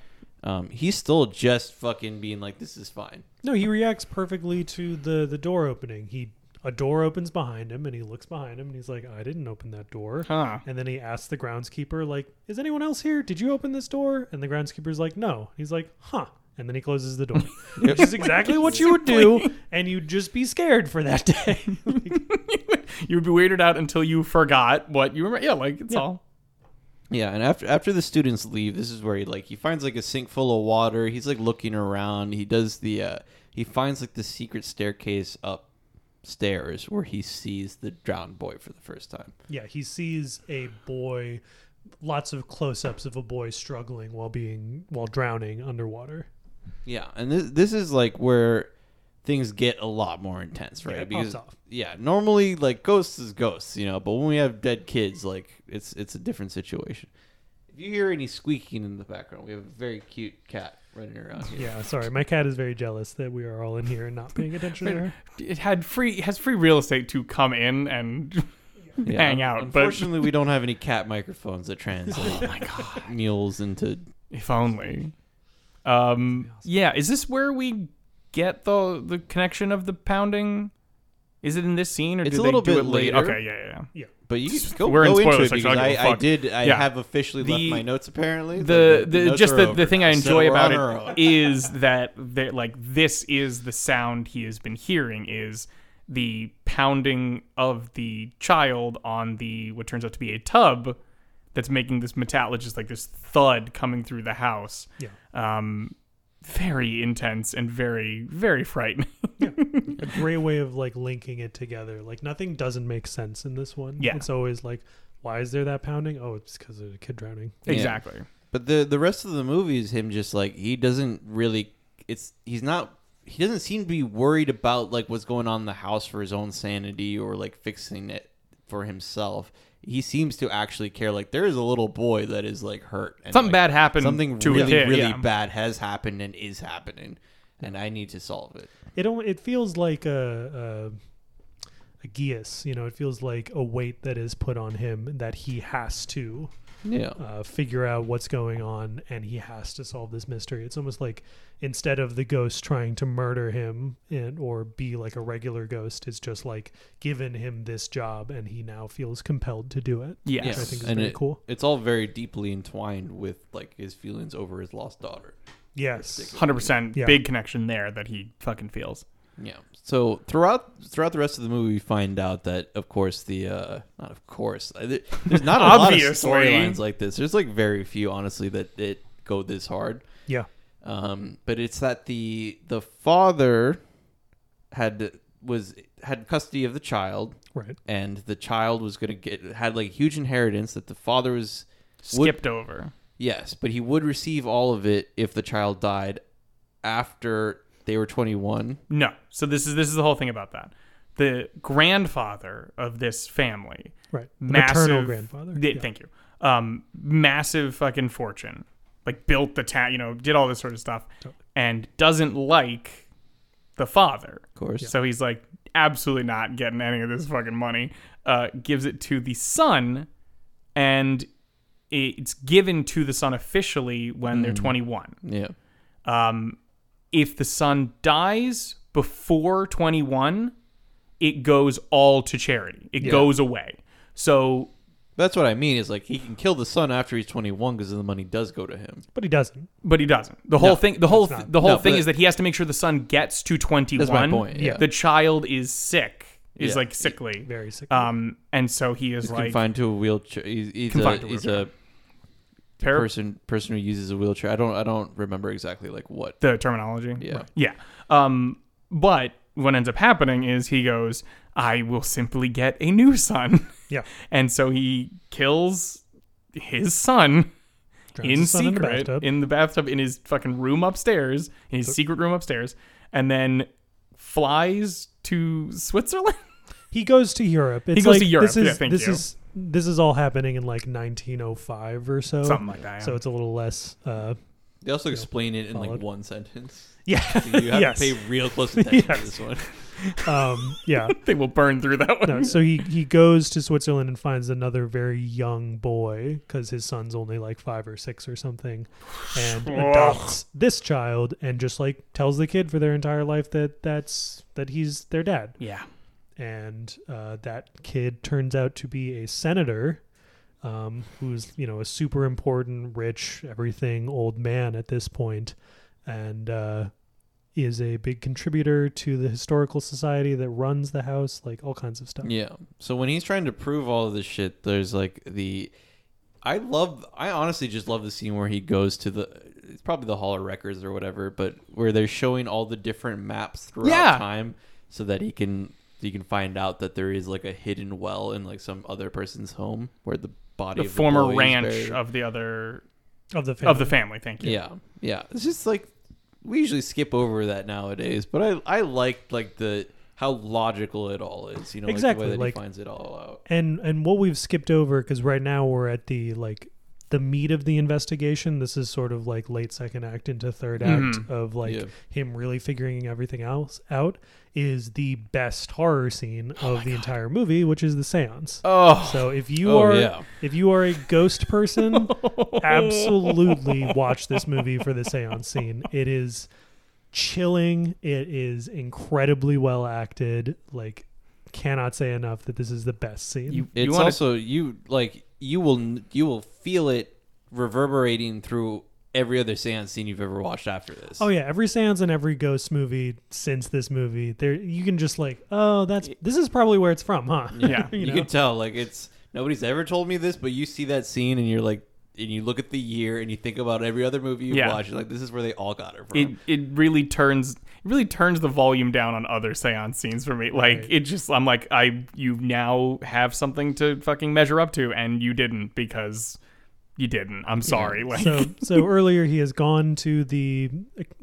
Um, he's still just fucking being like, "This is fine." No, he reacts perfectly to the the door opening. He a door opens behind him, and he looks behind him, and he's like, "I didn't open that door." huh? And then he asks the groundskeeper, like, "Is anyone else here? Did you open this door?" And the groundskeeper's like, "No." He's like, "Huh." And then he closes the door, [LAUGHS] which is exactly what you would do, and you'd just be scared for that day. [LAUGHS] you would be weirded out until you forgot what you remember. Yeah, like it's Yeah. all. Yeah, and after after the students leave, this is where he like he finds like a sink full of water. He's like looking around. He does the uh he finds like the secret staircase upstairs where he sees the drowned boy for the first time. yeah, he sees a boy, lots of close-ups of a boy struggling while being while drowning underwater. Yeah, and this this is like where things get a lot more intense, right? Yeah, it because off. yeah, normally like ghosts is ghosts, you know, but when we have dead kids, like it's it's a different situation. If you hear any squeaking in the background, we have a very cute cat running around here. Yeah, sorry, my cat is very jealous that we are all in here and not paying attention to her. It had free has free real estate to come in and Yeah, [LAUGHS] hang out, but Unfortunately, we don't have any cat microphones that translate oh my god, mules into. if only. Um, yeah, is this where we get the the connection of the pounding? Is it in this scene or It's do a they little do bit it later? later. Okay, yeah, yeah, yeah. But you can go, We're in go into spoiler it section, because I I, don't give a I fuck. did. I Yeah. have officially The- left my notes. Apparently, the, Like, the notes just the, the thing now, I enjoy we're about on our it own. is that they like this is the sound he has been hearing is the pounding of the child on the what turns out to be a tub that's making this metallic just like this thud coming through the house. Yeah. Um very intense and very very frightening. [LAUGHS] a great way of like linking it together. Like nothing doesn't make sense in this one. Yeah. It's always like, why is there that pounding? Oh, it's because of a kid drowning. Yeah. exactly. But the the rest of the movie is him just like he doesn't really. It's he's not. He doesn't seem to be worried about like what's going on in the house for his own sanity or like fixing it for himself. He seems to actually care. Like there is a little boy that is like hurt. And, Something like, bad happened Something to really kid. really yeah. bad has happened and is happening, and I need to solve it. It don't, it feels like a, a a you know, it feels like a weight that is put on him that he has to Yeah. uh, figure out what's going on and he has to solve this mystery. It's almost like instead of the ghost trying to murder him and or be like a regular ghost, it's just like given him this job and he now feels compelled to do it. Yes. Which I think is and very it- cool. It's all very deeply entwined with like his feelings over his lost daughter. Yes. Hundred percent, Yeah. big connection there that he fucking feels. Yeah. So throughout throughout the rest of the movie, we find out that, of course, the uh, not of course, uh, there's not a lot of storylines like this. There's like very few, honestly, that it go this hard. Yeah. Um, but it's that the the father had was had custody of the child, Right. and the child was gonna get had like a huge inheritance that the father was Would- Skipped over. Yes, but he would receive all of it if the child died after they were 21. No. So this is this is the whole thing about that. The grandfather of this family, Right. The massive maternal grandfather. Yeah, Yeah. Thank you. Um, massive fucking fortune. Like built the town, you know, did all this sort of stuff, Totally. and doesn't like the father. Of course. So he's like, absolutely not getting any of this fucking money. Uh, gives it to the son, and it's given to the son officially when they're 21. Yeah. Um, if the son dies before 21, it goes all to charity. It Yeah. goes away. So That's what I mean. Is like he can kill the son after he's 21 because the money does go to him. But he doesn't. but he doesn't. The whole No, thing the whole that's not. the whole No, thing is that he has to make sure the son gets to 21. That's my point. Yeah. The child is sick. Is Yeah. like sickly. Very sick. Um and so he is He's like confined to a wheelchair. He's, he's, a, Confined to a he's a par- person person who uses a wheelchair. I don't I don't remember exactly like what. the terminology. Yeah. Yeah. Um, but what ends up happening is he goes, I will simply get a new son. Yeah. [LAUGHS] And so he kills his son Drowns in his son in the secret bathtub. in the bathtub in his fucking room upstairs, in his secret room upstairs, and then flies to Switzerland. He goes to Europe. It's goes like, to Europe. This is, Yeah, thank this you. is this is all happening in like 1905 or so. Something like that. yeah. So it's a little less. Uh, They also explain it in like one sentence. yeah, So you have Yes. to pay real close attention Yes. to this one. [LAUGHS] um, yeah. [LAUGHS] they will burn through that one. No, so he he goes to Switzerland and finds another very young boy because his son's only like five or six or something, and [SIGHS] adopts this child and just like tells the kid for their entire life that that's that he's their dad, yeah. And uh, that kid turns out to be a senator. Um, who's you know a super important, rich, everything old man at this point, and uh, is a big contributor to the historical society that runs the house, like all kinds of stuff. Yeah. So when he's trying to prove all of this shit, there's like the I love I honestly just love the scene where he goes to the it's probably the Hall of Records or whatever, but where they're showing all the different maps throughout Yeah. time so that he can he can find out that there is like a hidden well in like some other person's home where the body The of former boy is ranch buried. of the other of the family. of the family. Thank you. Yeah, yeah. It's just like we usually skip over that nowadays, but I I like like the how logical it all is. You know, Exactly, like the way that like- he finds it all out. and and what we've skipped over because right now we're at the like the meat of the investigation. This is sort of like late second act into third act Mhm. of like Yeah. him really figuring everything else out. Is the best horror scene oh of the entire movie, which is the séance. Oh, So if you Oh, are yeah. if you are a ghost person, [LAUGHS] absolutely watch this movie for the séance scene. It is chilling. It is incredibly well acted. Like cannot say enough that this is the best scene. You, It's you wanna, also you like you will you will feel it reverberating through every other seance scene you've ever watched after this. Oh yeah, every seance and every ghost movie since this movie, there you can just like, oh, that's this is probably where it's from, huh? Yeah. [LAUGHS] you you, know? can tell like it's nobody's ever told me this, but you see that scene and you're like, and you look at the year and you think about every other movie you've Yeah. watched. You're like, this is where they all got it from. it it really turns it really turns the volume down on other seance scenes for me. Like Right. it just I'm like I you now have something to fucking measure up to and you didn't because you didn't. I'm sorry. [LAUGHS] Like so so earlier he has gone to the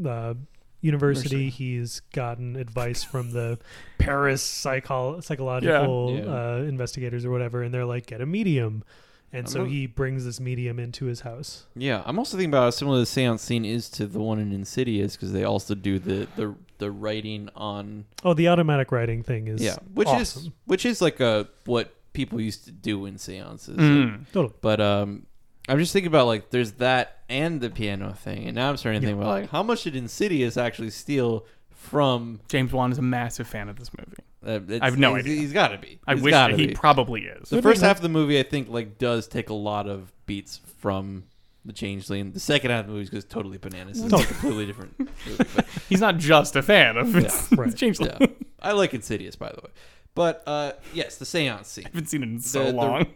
uh, university. University. He's gotten advice from the Paris psycho- psychological Yeah. Yeah. Uh, investigators or whatever, and they're like, get a medium. And I'm so a- he brings this medium into his house. yeah, I'm also thinking about how similar the seance scene is to the one in Insidious because they also do the the the writing on Oh, the automatic writing thing is yeah, which is which is like a what people used to do in seances. Mm. totally. But um, I'm just thinking about like there's that and the piano thing, and now I'm starting to think about like how much did Insidious actually steal from? James Wan is a massive fan of this movie. Uh, it's- I have no he's- idea. He's got to be. I He's wish gotta that he be. probably is. the Good first enough. half of the movie, I think, like does take a lot of beats from the Changeling. The second half of the movie goes totally bananas. It's a completely different. [LAUGHS] Movie, but He's not just a fan of Yeah, [LAUGHS] right. James yeah, I like Insidious, by the way. But uh, yes, the seance scene. I haven't seen it in so The- the- long.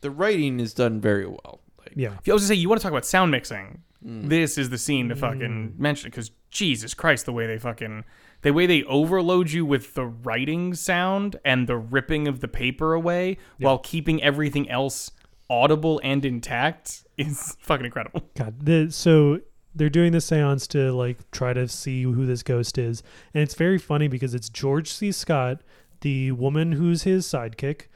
The writing is done very well. Like, Yeah. If I was to say you want to talk about sound mixing, Mm. this is the scene to fucking mention because Jesus Christ, the way they fucking the way they overload you with the writing sound and the ripping of the paper away while keeping everything else audible and intact is [LAUGHS] fucking incredible. God, the, so they're doing the seance to like try to see who this ghost is, and it's very funny because it's George C. Scott, the woman who's his sidekick,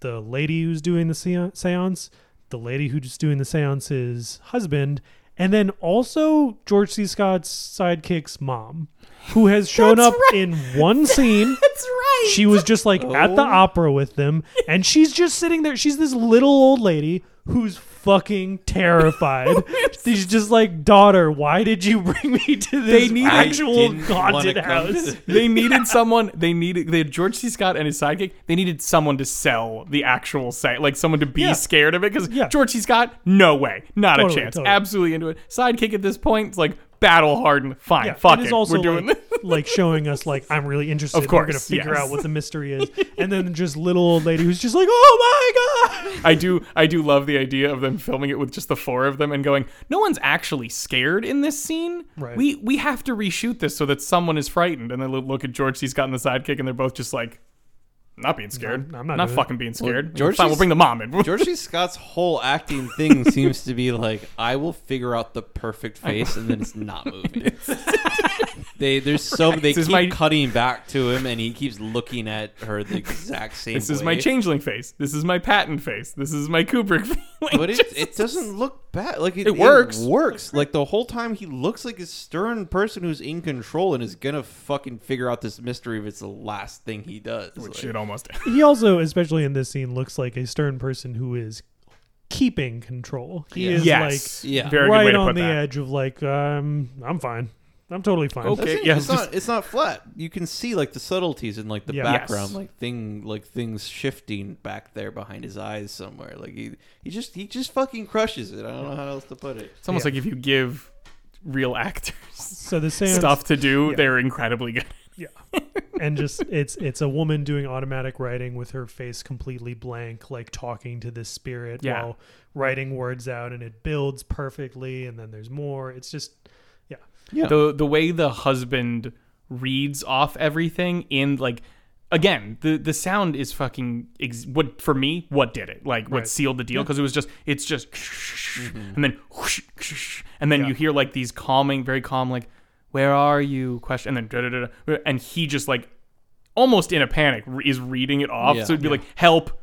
the lady who's doing the sea- seance, the lady who's doing the seance's husband, and then also George C. Scott's sidekick's mom, who has shown up right. in one [LAUGHS] scene. That's right. She was just like at the Oh. opera with them, and she's just sitting there. She's this little old lady who's fucking terrified. [LAUGHS] she's just like, daughter, why did you [LAUGHS] bring me to this They need- I actual didn't wanna haunted come house? this. they needed someone. They needed they had George C. Scott and his sidekick. They needed someone to sell the actual site, like someone to be Yeah. scared of it. Because Yeah. George C. Scott, no way, not a chance. totally. Absolutely into it. Sidekick at this point, it's like battle hardened. Fine, Yeah, fuck it. We're doing like, this. like showing us like I'm really interested. Of We're gonna figure yes. out what the mystery is, [LAUGHS] and then just little old lady who's just like, oh my god. I do I do love the idea of them filming it with just the four of them and going, no one's actually scared in this scene. Right. We we have to reshoot this so that someone is frightened. And then look at George He's gotten the sidekick, and they're both just like, not being scared. I'm not doing it." fucking being scared. George Fine, we'll bring the mom in. [LAUGHS] George C. Scott's whole acting thing [LAUGHS] seems to be like, I will figure out the perfect face, and then it's not [LAUGHS] moving. They there's so [LAUGHS] they This keep my- cutting back to him, and he keeps looking at her the exact same. This is my changeling face. This is my Patton face. This is my Kubrick [LAUGHS] face. Like, But it, [LAUGHS] just- it doesn't look bad. Like it, It works. works. Like the whole time, he looks like a stern person who's in control and is gonna fucking figure out this mystery if it's the last thing he does. Which Like, it almost He also, especially in this scene, looks like a stern person who is keeping control. He Yeah. is yes. Yeah. like Very right on the that. edge of like, um, I'm fine. I'm totally fine. Okay. That's it. yeah, it's it's just- not. It's not flat. You can see like the subtleties in like the Yeah. background, Yes. like thing, like things shifting back there behind his eyes somewhere. Like he, he just, he just fucking crushes it. I don't know how else to put it. It's almost Yeah. like if you give real actors So the [LAUGHS] seance stuff to do, yeah. they're incredibly good. and just it's it's a woman doing automatic writing with her face completely blank like talking to this spirit Yeah. while writing words out and it builds perfectly and then there's more it's just Yeah. The the way the husband reads off everything in like again the the sound is fucking ex- what for me what did it like what Right. sealed the deal because it was just it's just [LAUGHS] mm-hmm. and then [LAUGHS] and then Yeah. you hear like these calming very calm like where are you question and then da, da, da, da, and he just like almost in a panic is reading it off Yeah. so it'd be like help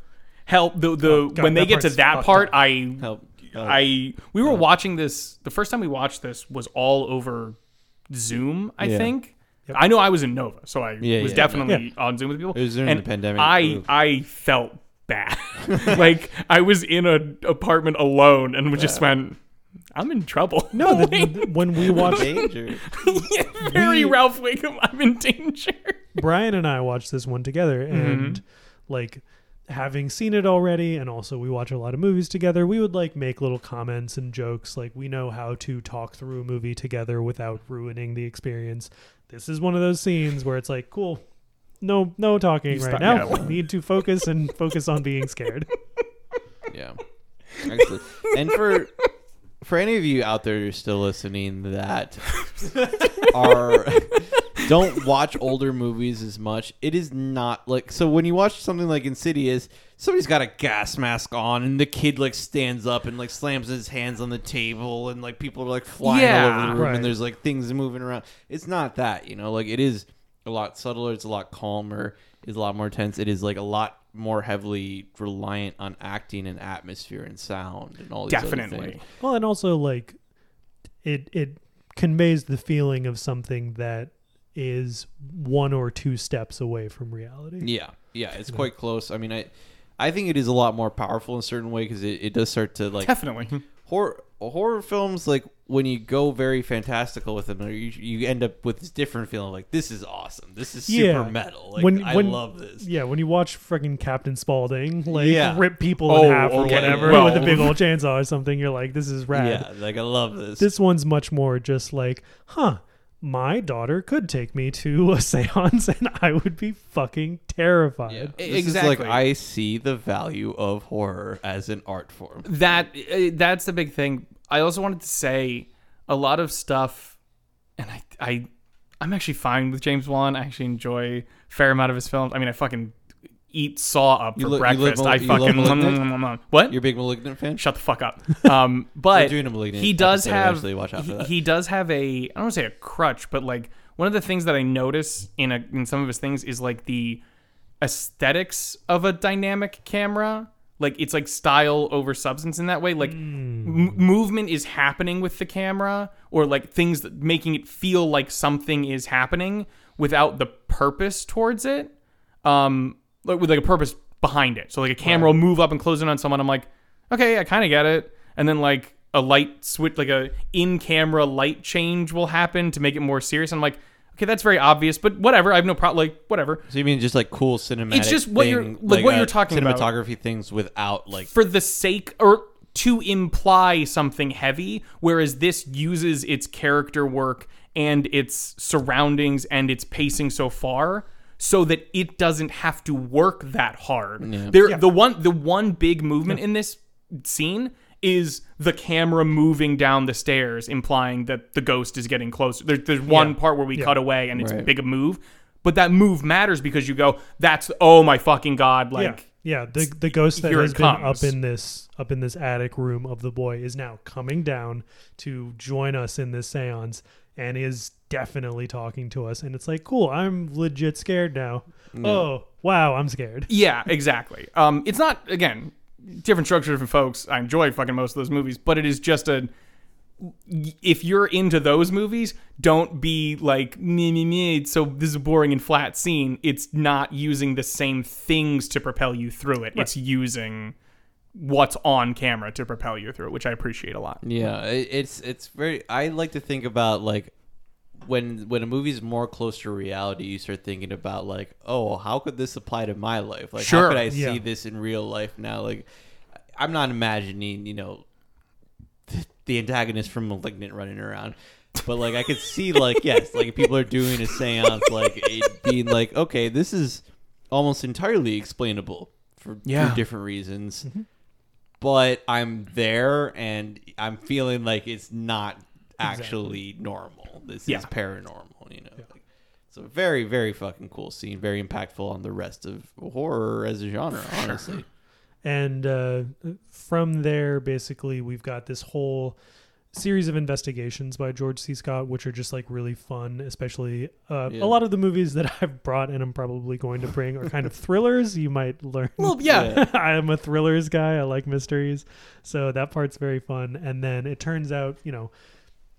help the the Oh, God, when they get to that part up. I Help. Uh, I we were watching this the first time we watched this was all over Zoom, I Yeah. think. Yep. I know I was in Nova, so I Yeah, was yeah, definitely on Zoom with people. It was during and the pandemic. I Oof. I felt bad. [LAUGHS] [LAUGHS] like I was in an apartment alone and we just went I'm in trouble. [LAUGHS] no the, the- when we watched danger. Very We- Ralph Wiggum, I'm in danger. Brian and I watched this one together, and like having seen it already, and also we watch a lot of movies together. We would like make little comments and jokes. Like we know how to talk through a movie together without ruining the experience. This is one of those scenes where it's like, cool. No, no talking right now. We need to focus and focus on being scared. [LAUGHS] Yeah. Excellent. and for for any of you out there who are still listening that [LAUGHS] are don't watch older movies as much, it is not like so when you watch something like Insidious, somebody's got a gas mask on and the kid like stands up and like slams his hands on the table and like people are like flying all over the room Right. and there's like things moving around. It's not that, you know, like it is a lot subtler, it's a lot calmer, it's a lot more tense. It is like a lot more heavily reliant on acting and atmosphere and sound and all these other Definitely. things. Well, and also like it it conveys the feeling of something that is one or two steps away from reality. Yeah, yeah, it's quite close. I mean, I, I think it is a lot more powerful in a certain way because it, it does start to like Definitely. Horror horror films. Like when you go very fantastical with them, you, you end up with this different feeling. Like this is awesome. This is super Yeah. metal. Like When- I when- love this. Yeah, when you watch freaking Captain Spaulding like Yeah. rip people Oh, in half or oh, okay. whatever Well- with a big [LAUGHS] old chainsaw or something, you're like, this is rad. Yeah, like I love this. This one's much more just like, huh, my daughter could take me to a [LAUGHS] seance and I would be fucking terrified. yeah. This exactly. is like I see the value of horror as an art form. that uh, that's the big thing. I also wanted to say a lot of stuff, and I I I'm actually fine with James Wan. I actually enjoy a fair amount of his films. I mean, I fucking eat Saw up for You li- you live breakfast. I you love fucking Malignant? what? You're a big Malignant fan. Shut the fuck up. [LAUGHS] Um, but doing a Malignant he does episode have eventually, watch out for he, that. he does have a I don't want to say a crutch, but like one of the things that I notice in a in some of his things is like the aesthetics of a dynamic camera. Like it's like style over substance in that way. Like m- movement is happening with the camera, or like things that making it feel like something is happening without the purpose towards it. Um, like with like a purpose behind it. So like a camera will move up and close in on someone. I'm like, okay, I kind of get it. And then like a light switch, like a in camera light change will happen to make it more serious. I'm like, okay, that's very obvious, but whatever. I have no problem. Like whatever. So you mean just like cool cinematic? It's just what you're- thing, like what uh, you're talking about. cinematography things without like for the sake or to imply something heavy, whereas this uses its character work and its surroundings and its pacing so far so that it doesn't have to work that hard. Yeah. There the one the one big movement in this scene is the camera moving down the stairs, implying that the ghost is getting closer. There, there's one Yeah. part where we Yeah. cut away and it's Right. a big move, but that move matters because you go, "That's oh my fucking god!" Like yeah, yeah. The the ghost that here has it been comes. up in this up in this attic room of the boy is now coming down to join us in this séance and is definitely talking to us. And it's like, cool, I'm legit scared now. Oh wow, I'm scared. Yeah, exactly. Um, it's not again different structure, different folks. I enjoy fucking most of those movies, but it is just a. If you're into those movies, don't be like me me me. So this is a boring and flat scene. It's not using the same things to propel you through it. It's using what's on camera to propel you through it, which I appreciate a lot. Yeah, it's it's very. I like to think about like when when a movie's more close to reality, you start thinking about like, oh, how could this apply to my life? Like, Sure. how could I Yeah. see this in real life now? Like, I'm not imagining, you know, the antagonist from *Malignant* running around. But like I could see like [LAUGHS] yes, like people are doing a séance, like it being like okay, this is almost entirely explainable for, Yeah. for different reasons Mm-hmm. but I'm there and I'm feeling like it's not actually normal. This Yeah. is paranormal, you know. Like, it's a very, very fucking cool scene. Very impactful on the rest of horror as a genre, honestly. And uh, from there, basically, we've got this whole series of investigations by George C. Scott, which are just like really fun. Especially uh, Yeah. a lot of the movies that [LAUGHS] I've brought and I'm probably going to bring are kind of thrillers. You might learn. Well, yeah. [LAUGHS] I am a thrillers guy. I like mysteries. So that part's very fun. And then it turns out, you know,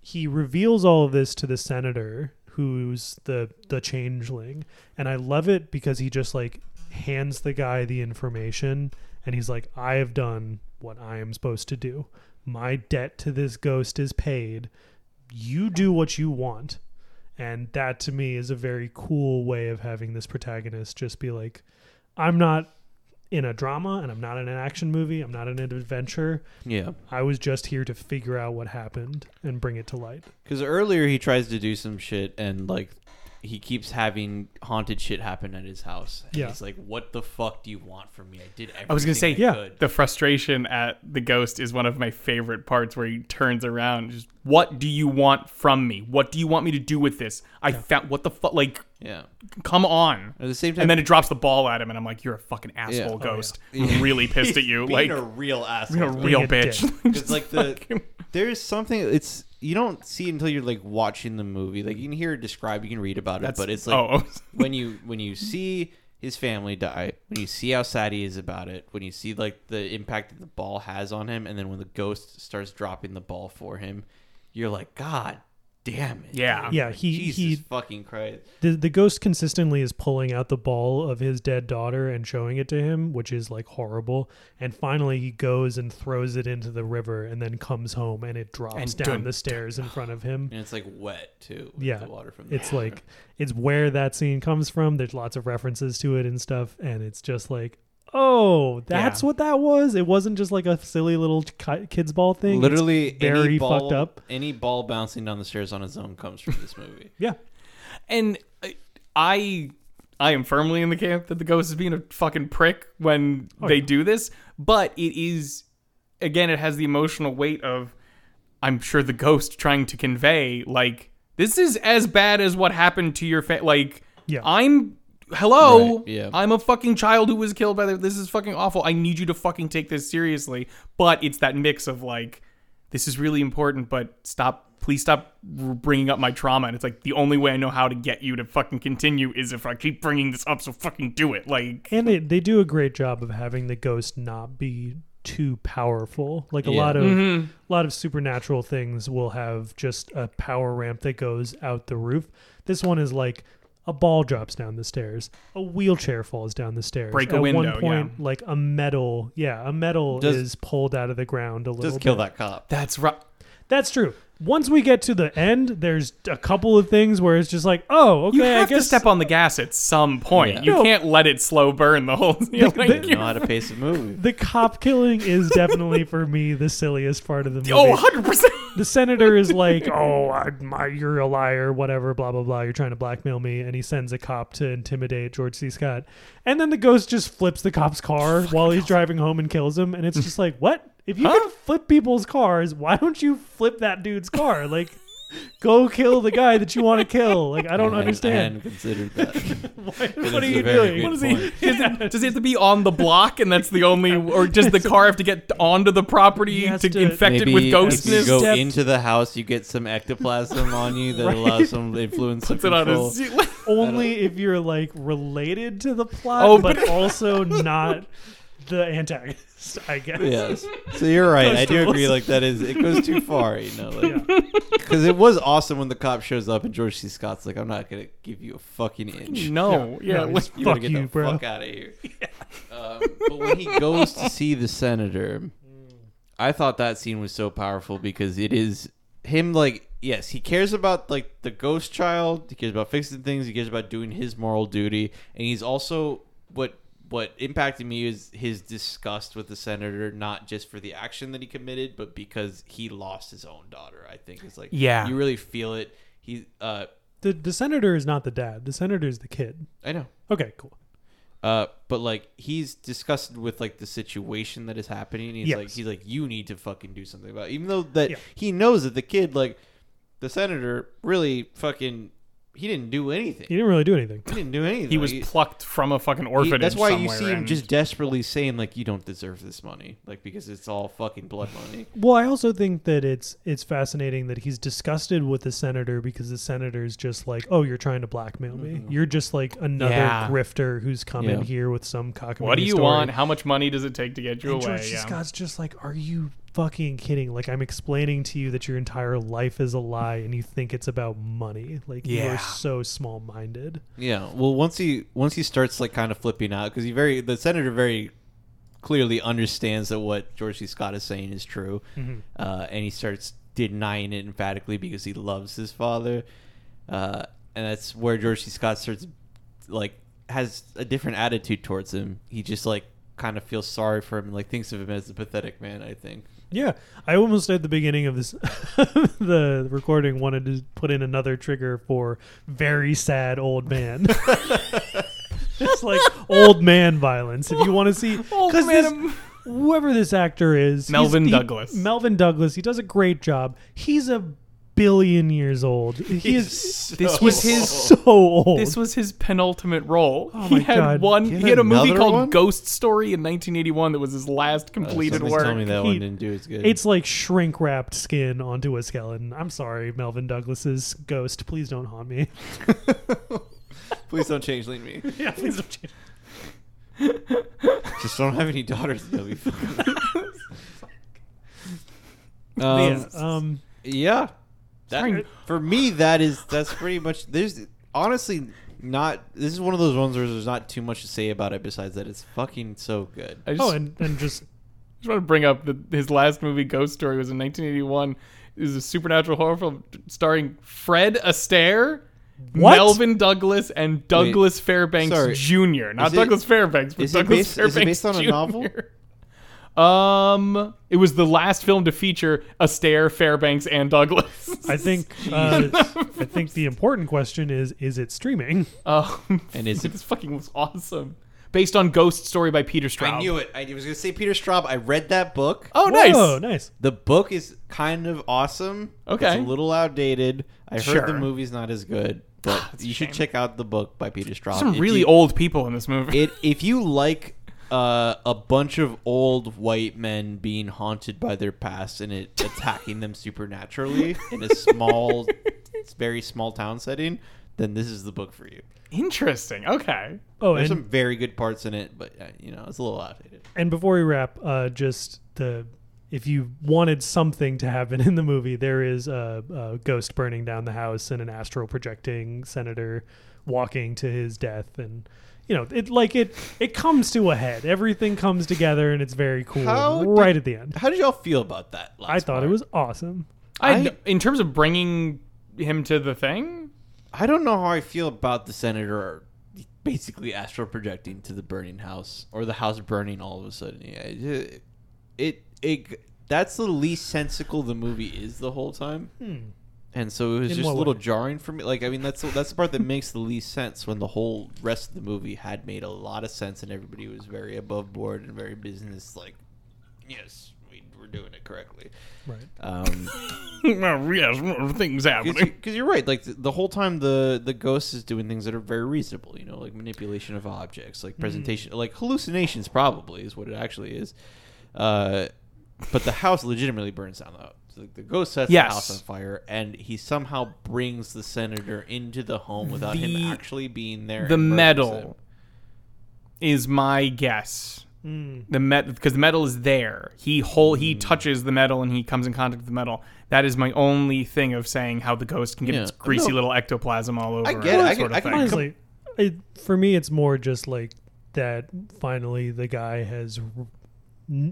he reveals all of this to the senator who's the the changeling. And I love it because he just like hands the guy the information and he's like, I have done what I am supposed to do. My debt to this ghost is paid. You do what you want. And that to me is a very cool way of having this protagonist just be like, I'm not in a drama and I'm not in an action movie. I'm not in an adventure. Yeah. I was just here to figure out what happened and bring it to light. Because earlier he tries to do some shit and like he keeps having haunted shit happen at his house. And Yeah. He's like, "What the fuck do you want from me? I did everything I was gonna say, I yeah. could." The frustration at the ghost is one of my favorite parts where he turns around and just what do you want from me? What do you want me to do with this? I found what the fuck like Yeah. come on. At the same time, And then it drops the ball at him and I'm like, You're a fucking asshole oh, Yeah. Oh, ghost. yeah. [LAUGHS] I'm really pissed at you. [LAUGHS] being like a real asshole. you're a real bitch. [LAUGHS] It's like the fucking- there's something it's you don't see it until you're like watching the movie. Like you can hear it described, you can read about it, that's but it's like oh, oh. [LAUGHS] when you when you see his family die, when you see how sad he is about it, when you see like the impact that the ball has on him, and then when the ghost starts dropping the ball for him, you're like, God damn it. Yeah. Yeah, he Jesus he fucking Christ. the the ghost consistently is pulling out the ball of his dead daughter and showing it to him, which is like horrible. And finally, he goes and throws it into the river, and then comes home and it drops And down dun- the stairs in front of him. And it's like wet too. with Yeah, the water from the It's like it's where that scene comes from. There's lots of references to it and stuff, and it's just like, oh, that's Yeah. what that was. It wasn't just like a silly little ki- kids ball thing. It's- literally very any ball, fucked up. Any ball bouncing down the stairs on its own comes from this movie. [LAUGHS] yeah, And I I am firmly in the camp that the ghost is being a fucking prick when Oh, they yeah. do this, but it is again it has the emotional weight of I'm sure the ghost trying to convey like this is as bad as what happened to your fa- like Yeah. I'm hello Right, yeah. I'm a fucking child who was killed by the this is fucking awful I need you to fucking take this seriously but it's that mix of like this is really important but stop please stop bringing up my trauma and it's like the only way i know how to get you to fucking continue is if i keep bringing this up so fucking do it like and they they do a great job of having the ghost not be too powerful. Like a Yeah. lot of Mhm. a lot of supernatural things will have just a power ramp that goes out the roof. This one is like a ball drops down the stairs, a wheelchair falls down the stairs. Break a At window, one point, yeah. like a metal, yeah, a metal Does- is pulled out of the ground a little. Just kill bit. that cop. that's right That's true. Once we get to the end, there's a couple of things where it's just like, oh, okay, you have I guess to step on the gas at some point Yeah. you No. can't let it slow burn the whole [LAUGHS] thing. you're like, the- know how to pace a movie. [LAUGHS] the cop killing is definitely for me the silliest part of the oh, movie. oh 100% the senator is like, "Oh, I, my, you're a liar, whatever, blah blah blah. You're trying to blackmail me," and he sends a cop to intimidate George C. Scott. And then the ghost just flips the cop's car while he's driving home and kills him. And it's just like, what? If you Huh? can flip people's cars, why don't you flip that dude's car? Like, go kill the guy that you want to kill. Like, I don't I understand. hadn't considered that. [LAUGHS] Why- what are you doing? good What is he? Is [LAUGHS] it, does he have to be on the block, and that's the only, or does the car have to get onto the property to, to- infect it Maybe with if you go Stepped- into the house, you get some ectoplasm on you that Right. allows some influence Puts it on control. his. [LAUGHS] Only if you're like related to the plot, Oh, but, but- also not the antagonist. [LAUGHS] I guess. Yes. So you're right. I do agree. Like that is it goes too far. You know, like Yeah. because it was awesome when the cop shows up and George C. Scott's like, "I'm not gonna give you a fucking inch. No, yeah, No, like- he's- You gotta Fuck get you, the bro. fuck out of here." [LAUGHS] Um, but when he goes to see the senator, I thought that scene was so powerful because it is him. Like, yes, he cares about like the ghost child. He cares about fixing things. He cares about doing his moral duty, and he's also what what impacted me is his disgust with the senator, not just for the action that he committed, but because he lost his own daughter. I think it's like, Yeah. you really feel it. He, uh, The the senator is not the dad. The senator is the kid. I know. Okay, cool. Uh, but like he's disgusted with like the situation that is happening. He's Yes. like he's like you need to fucking do something about it. even though that Yeah. he knows that the kid like the senator really fucking he didn't do anything. He didn't really do anything. He didn't do anything. He was Like, plucked from a fucking he- orphanage. that's why you somewhere see him and- just desperately saying like you don't deserve this money like because it's all fucking blood money. Well, I also think that it's it's fascinating that he's disgusted with the senator because the senator's just like, "Oh, you're trying to blackmail me. Mm-hmm. You're just like another Yeah. grifter who's come in here with some cock." What do you want? How much money does it take to get you And away? George Yeah. Scott's just like, "Are you fucking kidding? Like, I'm explaining to you that your entire life is a lie, and you think it's about money. Like, you are so small-minded." Yeah. Well, once he once he starts like kind of flipping out because he very the senator very clearly understands that what George C. Scott is saying is true, Mhm. uh, and he starts denying it emphatically because he loves his father. uh, and that's where George C. Scott starts like has a different attitude towards him. He just like kind of feels sorry for him and like thinks of him as a pathetic man. I think. Yeah, I almost at the beginning of this [LAUGHS] the recording wanted to put in another trigger for very sad old man. [LAUGHS] it's like old man violence. If you want to see, [LAUGHS] Old 'cause man this- whoever this actor is, he's- Melvyn he- Douglas. Melvyn Douglas. He does a great job. He's a billion years old. He is. This was his- so old. This was his penultimate role. Oh he my had God. one. He had He had a movie another called one? Ghost Story in 1981 that was his last Uh, completed somebody's work. telling me that He- one didn't do as good. It's like shrink wrapped skin onto a skeleton. I'm sorry, Melvyn Douglas's ghost. Please don't haunt me. [LAUGHS] Please don't change lean me. [LAUGHS] yeah, please don't change. Just don't have any daughters. That'll be [LAUGHS] fine. Um, yeah, um, yeah. That, for me, that is that's pretty much. There's honestly not. This is one of those ones where there's not too much to say about it besides that it's fucking so good. I just, oh, [LAUGHS] and, and just just want to bring up that his last movie, Ghost Story, was in 1981. It was a supernatural horror film starring Fred Astaire, What? Melvyn Douglas, and Douglas Fairbanks sorry. Jr. Not it- Douglas Fairbanks, but is it Douglas based- is it Fairbanks based on a Jr.. novel? [LAUGHS] Um, it was the last film to feature Astaire, Fairbanks, and Douglas. I think [LAUGHS] uh, I think the important question is: Is it streaming? Um, And is it- [LAUGHS] this fucking was awesome. Based on Ghost Story by Peter Straub. I knew it. I was gonna say Peter Straub. I read that book. Oh, nice. Whoa, nice. The book is kind of awesome. Okay. It's a little outdated. I heard the movie's not as good, but [SIGHS] That's a you should shame. check out the book by Peter Straub. Some If really you- old people in this movie. It if you like uh, a bunch of old white men being haunted by their past and it attacking them supernaturally in a small, [LAUGHS] very small town setting, then this is the book for you. Interesting. Okay. Oh, There's and some very good parts in it, but uh, you know it's a little outdated. and before we wrap, uh, just the if you wanted something to happen [LAUGHS] in the movie, there is a, a ghost burning down the house and an astral projecting senator walking to his death, and you know it like it it comes to a head. Everything comes together, and it's very cool How did- right at the end. How did y'all feel about that? Last I thought it was awesome. I, I- in terms of bringing him to the thing. I don't know how I feel about the senator basically astral projecting to the burning house or the house burning all of a sudden. Yeah, it, it, it that's the least sensical the movie is the whole time. Hmm. And so it was In just a little way? jarring for me. Like, I mean, that's that's the part that makes the least sense when the whole rest of the movie had made a lot of sense and everybody was very above board and very business. Like, yes, we, we're doing it correctly. Right. Um, [LAUGHS] well, yes, things happening. because you're right. Like the, the whole time, the the ghost is doing things that are very reasonable. You know, like manipulation of objects, like presentation, like hallucinations. Probably is what it actually is. Uh, but the house legitimately burns down. The, so the ghost sets Yes. the house on fire, and he somehow brings the senator into the home without The- him actually being there. the and murders metal him. is my guess. Mm. The met because the metal is there. He whole he touches the metal and he comes in contact with the metal. That is my only thing of saying how the ghost can get Yeah. its greasy No. little ectoplasm all over. I and get it. that I sort can- of I can. Honestly, it, for me, it's more just like that. Finally, the guy has n-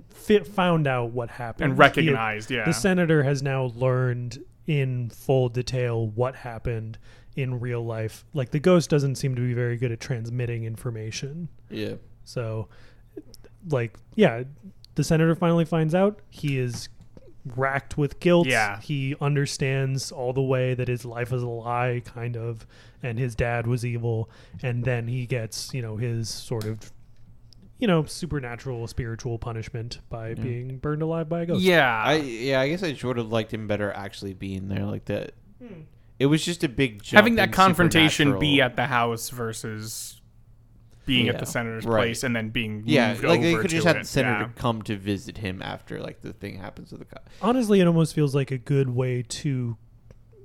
fit, found out what happened and He- recognized. yeah, the senator has now learned in full detail what happened in real life. Like the ghost doesn't seem to be very good at transmitting information. Yeah. So, like, yeah, the senator finally finds out he is racked with guilt. Yeah. He understands all the way that his life is a lie, kind of, and his dad was evil. And then he gets, you know, his sort of, you know, supernatural, spiritual punishment by being burned alive by a ghost. yeah. I yeah. I guess I would have liked him better actually being there like that. Hmm. It was just a big jump having that in confrontation be at the house versus being at the senator's Right. place and then being Yeah, moved like they over could just to have it. the senator Yeah. come to visit him after like the thing happens to the cop. Honestly, it almost feels like a good way to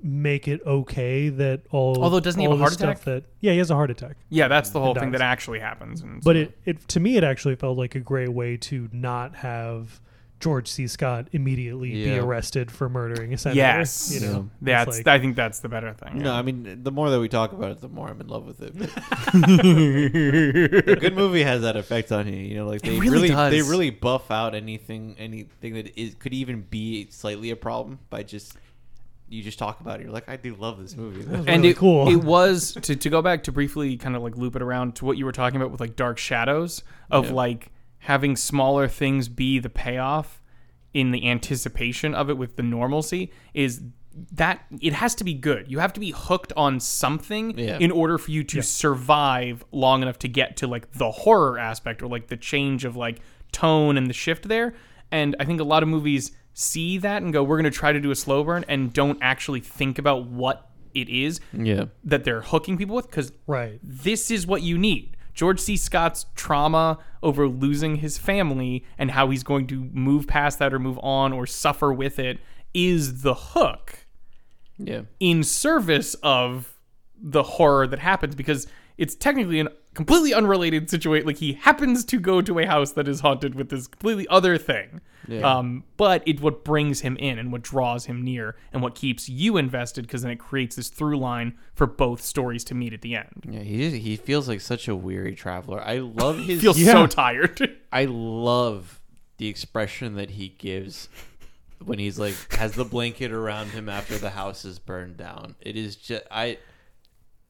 make it okay that all. Although, doesn't he have a heart attack? That yeah, he has a heart attack. Yeah, that's the whole thing does. that actually happens. And But so- it, it to me, it actually felt like a great way to not have George C. Scott immediately be arrested for murdering a senator. yes, you know, that's like- I think that's the better thing. No. I mean the more that we talk about it, the more I'm in love with it. [LAUGHS] a good movie has that effect on you. You know, like they really really, does. they really buff out anything anything that is could even be slightly a problem by just you just talk about it. You're like, I do love this movie. was and really it, cool. it was to, to go back to briefly kind of like loop it around to what you were talking about with like dark shadows of Yeah. like having smaller things be the payoff in the anticipation of it with the normalcy is that it has to be good. You have to be hooked on something Yeah. in order for you to survive long enough to get to like the horror aspect or like the change of like tone and the shift there. And I think a lot of movies see that and go, we're going to try to do a slow burn and don't actually think about what it is yeah. that they're hooking people with because Right. this is what you need. George C. Scott's trauma over losing his family and how he's going to move past that or move on or suffer with it is the hook Yeah. in service of the horror that happens because it's technically an completely unrelated situation. Like he happens to go to a house that is haunted with this completely other thing. Yeah. Um, but it's what brings him in and what draws him near and what keeps you invested because then it creates this through line for both stories to meet at the end. Yeah, he is, he feels like such a weary traveler. I love [LAUGHS] his Feels Yeah. so tired. [LAUGHS] I love the expression that he gives when he's like has the blanket around him after the house is burned down. It is just I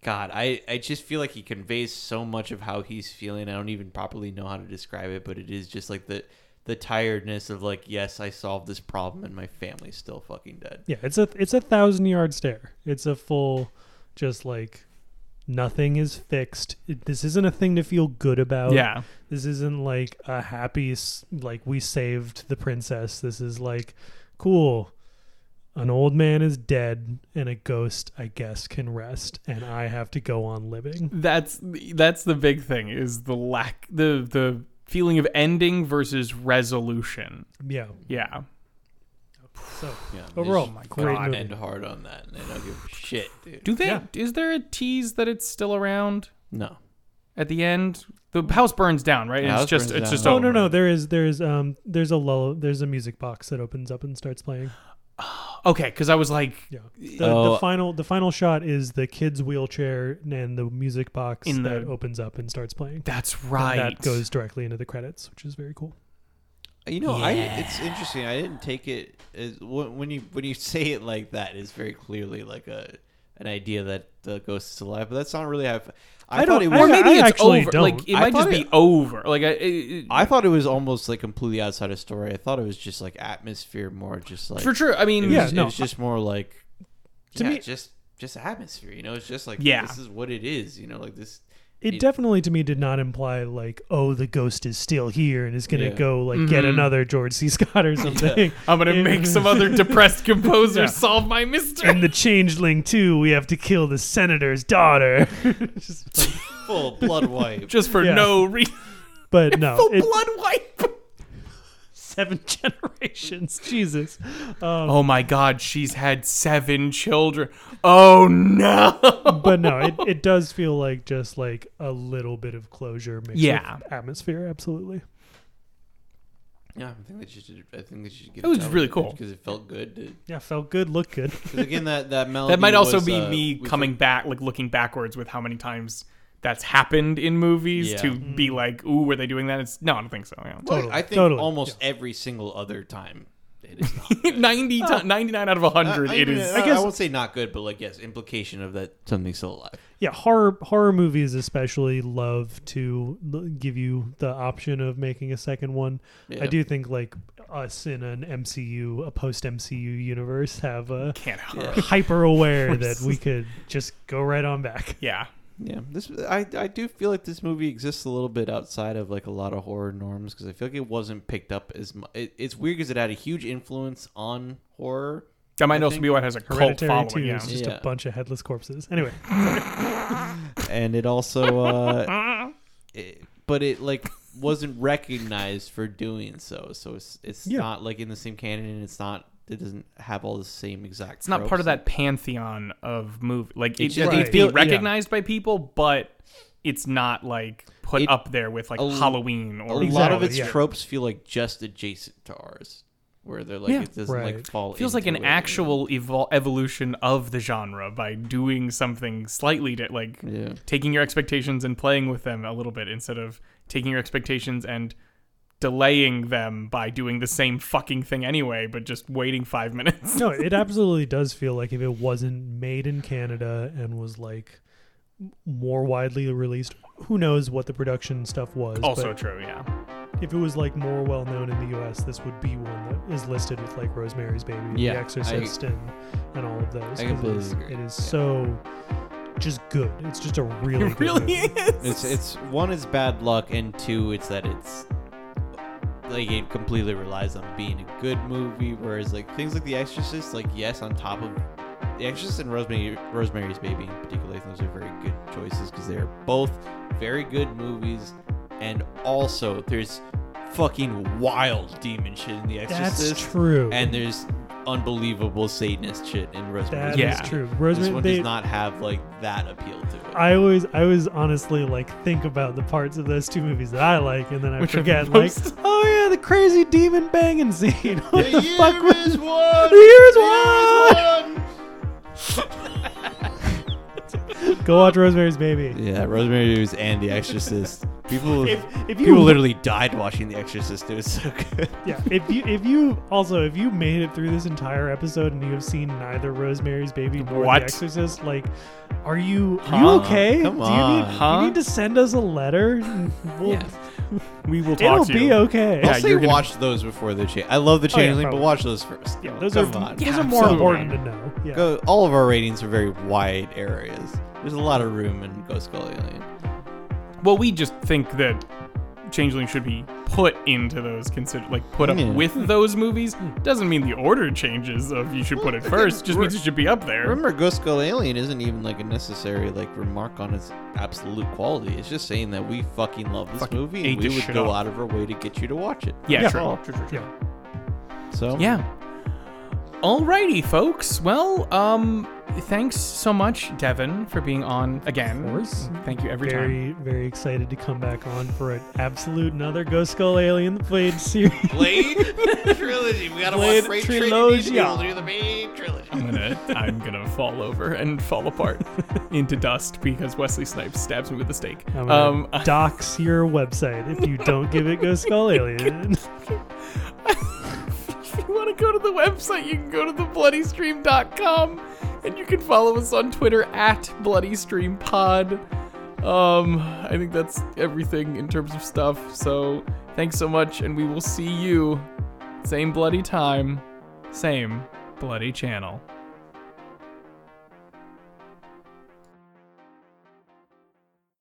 God, I, I just feel like he conveys so much of how he's feeling. I don't even properly know how to describe it, but it is just like the the tiredness of like, yes, I solved this problem and my family's still fucking dead. Yeah, it's a it's a thousand yard stare. It's a full, just like nothing is fixed. It, this isn't a thing to feel good about. yeah. This isn't like a happy like we saved the princess. This is like cool. An old man is dead and a ghost, I guess, can rest, and I have to go on living. That's that's the big thing is the lack the the feeling of ending versus resolution. Yeah. Yeah. So Yeah. Overall, they should great fucking movie. end hard on that and I don't give a shit, dude. Do they Yeah. is there a tease that it's still around No. at the end? The house burns down, right? The it's just it's down. just Oh over. no no there is there's um there's a lull there's a music box that opens up and starts playing. Okay, cuz I was like Yeah. The, Oh. the final the final shot is the kid's wheelchair and the music box In that the- opens up and starts playing. that's And right. that goes directly into the credits, which is very cool. You know, I it's interesting. I didn't take it as when when you when you [LAUGHS] say it like that. It's very clearly like a an idea that the ghost is alive, but that's not really how. I, I, I thought don't- it I or was. don't- maybe it's actually over. don't. Like it I might just thought be over. Like I, it, I thought it was almost like completely outside of story. I thought it was just like atmosphere, more just like for sure. I It mean, was, Yeah, it no, was just more like To yeah, me- just just atmosphere. You know, it's just like Yeah. this is what it is. You know, like this. It It- definitely to me did not imply like, oh, the ghost is still here and is gonna Yeah. go like get Mhm. another George C. Scott or [LAUGHS] something. I'm gonna It- make some [LAUGHS] other depressed composer Yeah. solve my mystery. In the Changeling too, we have to kill the senator's daughter. [LAUGHS] Just like- Full blood wipe. just for Yeah. no reason. but no, Full it- blood wipe. Seven [LAUGHS] generations. Jesus. Um, Oh my God, she's had seven children. Oh no. but no, it, it does feel like just like a little bit of closure mixed Yeah. with atmosphere. Absolutely. yeah, I think that you should. I think that you should get. It was really cool. because it felt good. to- Yeah, felt good, looked good. [LAUGHS] 'cause again, that that melody. that might also was, be uh, me we coming back, like looking backwards with how many times that's happened in movies Yeah. to be mm. like, ooh, were they doing that? It's no, I don't think so. Yeah. Well, Totally, I think totally, almost every single other time it is not. [LAUGHS] good. 90 ti- 99 out of 100 I, it mean, I, I guess- I won't say not good, but like yes, implication of that something's still alive. Yeah, horror horror movies especially love to l- give you the option of making a second one. Yeah. I do think like us in an MCU, a post MCU universe, have a can't. Yeah. hyper aware [LAUGHS] that we could just go right on back. Yeah. Yeah, this I I do feel like this movie exists a little bit outside of like a lot of horror norms because I feel like it wasn't picked up as much. It, it's weird because it had a huge influence on horror. That might I also think be what has a cult Hereditary following. 2 Yeah. is just Yeah. a bunch of headless corpses. [LAUGHS] Anyway, and it also uh it, but it like wasn't recognized for doing so so it's it's Yeah. not like in the same canon and it's not it doesn't have all the same exact It's not part of that pantheon of movie. Like it, It's it's, just- Right. being Feel- yeah. recognized by people, but it's not like put It- up there with like a l- Halloween or a or lot of Exactly, its yeah. tropes feel like just adjacent to ours where they're like Yeah. it doesn't like Right. fall feels like an into it, actual evol- evolution of the genre by doing something slightly to like yeah taking your expectations and playing with them a little bit instead of taking your expectations and delaying them by doing the same fucking thing anyway, but just waiting five minutes. no, [LAUGHS] it absolutely does feel like if it wasn't made in Canada and was like more widely released, who knows what the production stuff was. also but true, yeah. if it was like more well known in the US, this would be one that is listed with like Rosemary's Baby, Yeah, The I- Exorcist, and, and all of those. I 'cause completely it is, agree. It is Yeah. so just good. It's just a [LAUGHS] really It good really movie. is. It's it's one is bad luck, and two it's that it's like it completely relies on being a good movie. Whereas like things like The Exorcist, like yes, on top of The Exorcist and Rosemary Rosemary's Baby in particular, I think those are very good choices because they are both very good movies, and also there's fucking wild demon shit in The Exorcist, That's true. and there's unbelievable Satanist shit in Rosemary's That Yeah. is Baby. true. This Rosemary, one they, does not have like that appeal to it. I always, I always honestly like think about the parts of those two movies that I like, and then I Which forget, the like, oh yeah, the crazy demon banging scene. [LAUGHS] What The the, fuck year was is one. The year is The year is one. [LAUGHS] Go watch Rosemary's Baby. Yeah, Rosemary's Baby and The Exorcist. [LAUGHS] People, If, if you people literally died watching The Exorcist. It was so [LAUGHS] good. yeah, if you if you also if you made it through this entire episode and you have seen neither Rosemary's Baby nor What? The Exorcist, like, are you are Huh? you okay? Come do you need on. do Huh? you need to send us a letter? We'll, Yeah. we will talk It'll to be you. okay. Yeah, I'll say you're gonna- watch those before the change. I love the Oh, yeah, Changeling, but probably. watch those first. Yeah, those come are on. those are more absolutely. important to know. Yeah. Go, all of our ratings are very wide areas. There's a lot of room in Ghost Skull Alien. Well, we just think that Changeling should be put into those consider like put up Yeah. with hmm. those movies. Hmm. Doesn't mean the order changes of you should put it first. Just means it should be up there. Remember, Ghost Skull Alien isn't even like a necessary like remark on its absolute quality. It's just saying that we fucking love this Fucking movie and we would go up. out of our way to get you to watch it. yeah, Yeah. true. Oh, true, true, true. Yeah. So Yeah. Alrighty, folks. Well, um, thanks so much, Devin, for being on again. Of course. Thank you every time. very very excited to come back on for an absolute another Ghost Skull Alien the Blade [LAUGHS] series. Blade trilogy. We gotta Blade watch Blade trilogy. Trilogy. We'll do the Blade trilogy. I'm gonna I'm gonna fall over and fall apart [LAUGHS] into dust because Wesley Snipes stabs me with a stake. I'm gonna Um, dox your website if you don't give it Ghost Skull [LAUGHS] Alien. You want to go to the website, you can go to thebloodystream.com and you can follow us on Twitter at BloodyStreamPod. Um, I think that's everything in terms of stuff. So thanks so much, and we will see you same bloody time, same bloody channel.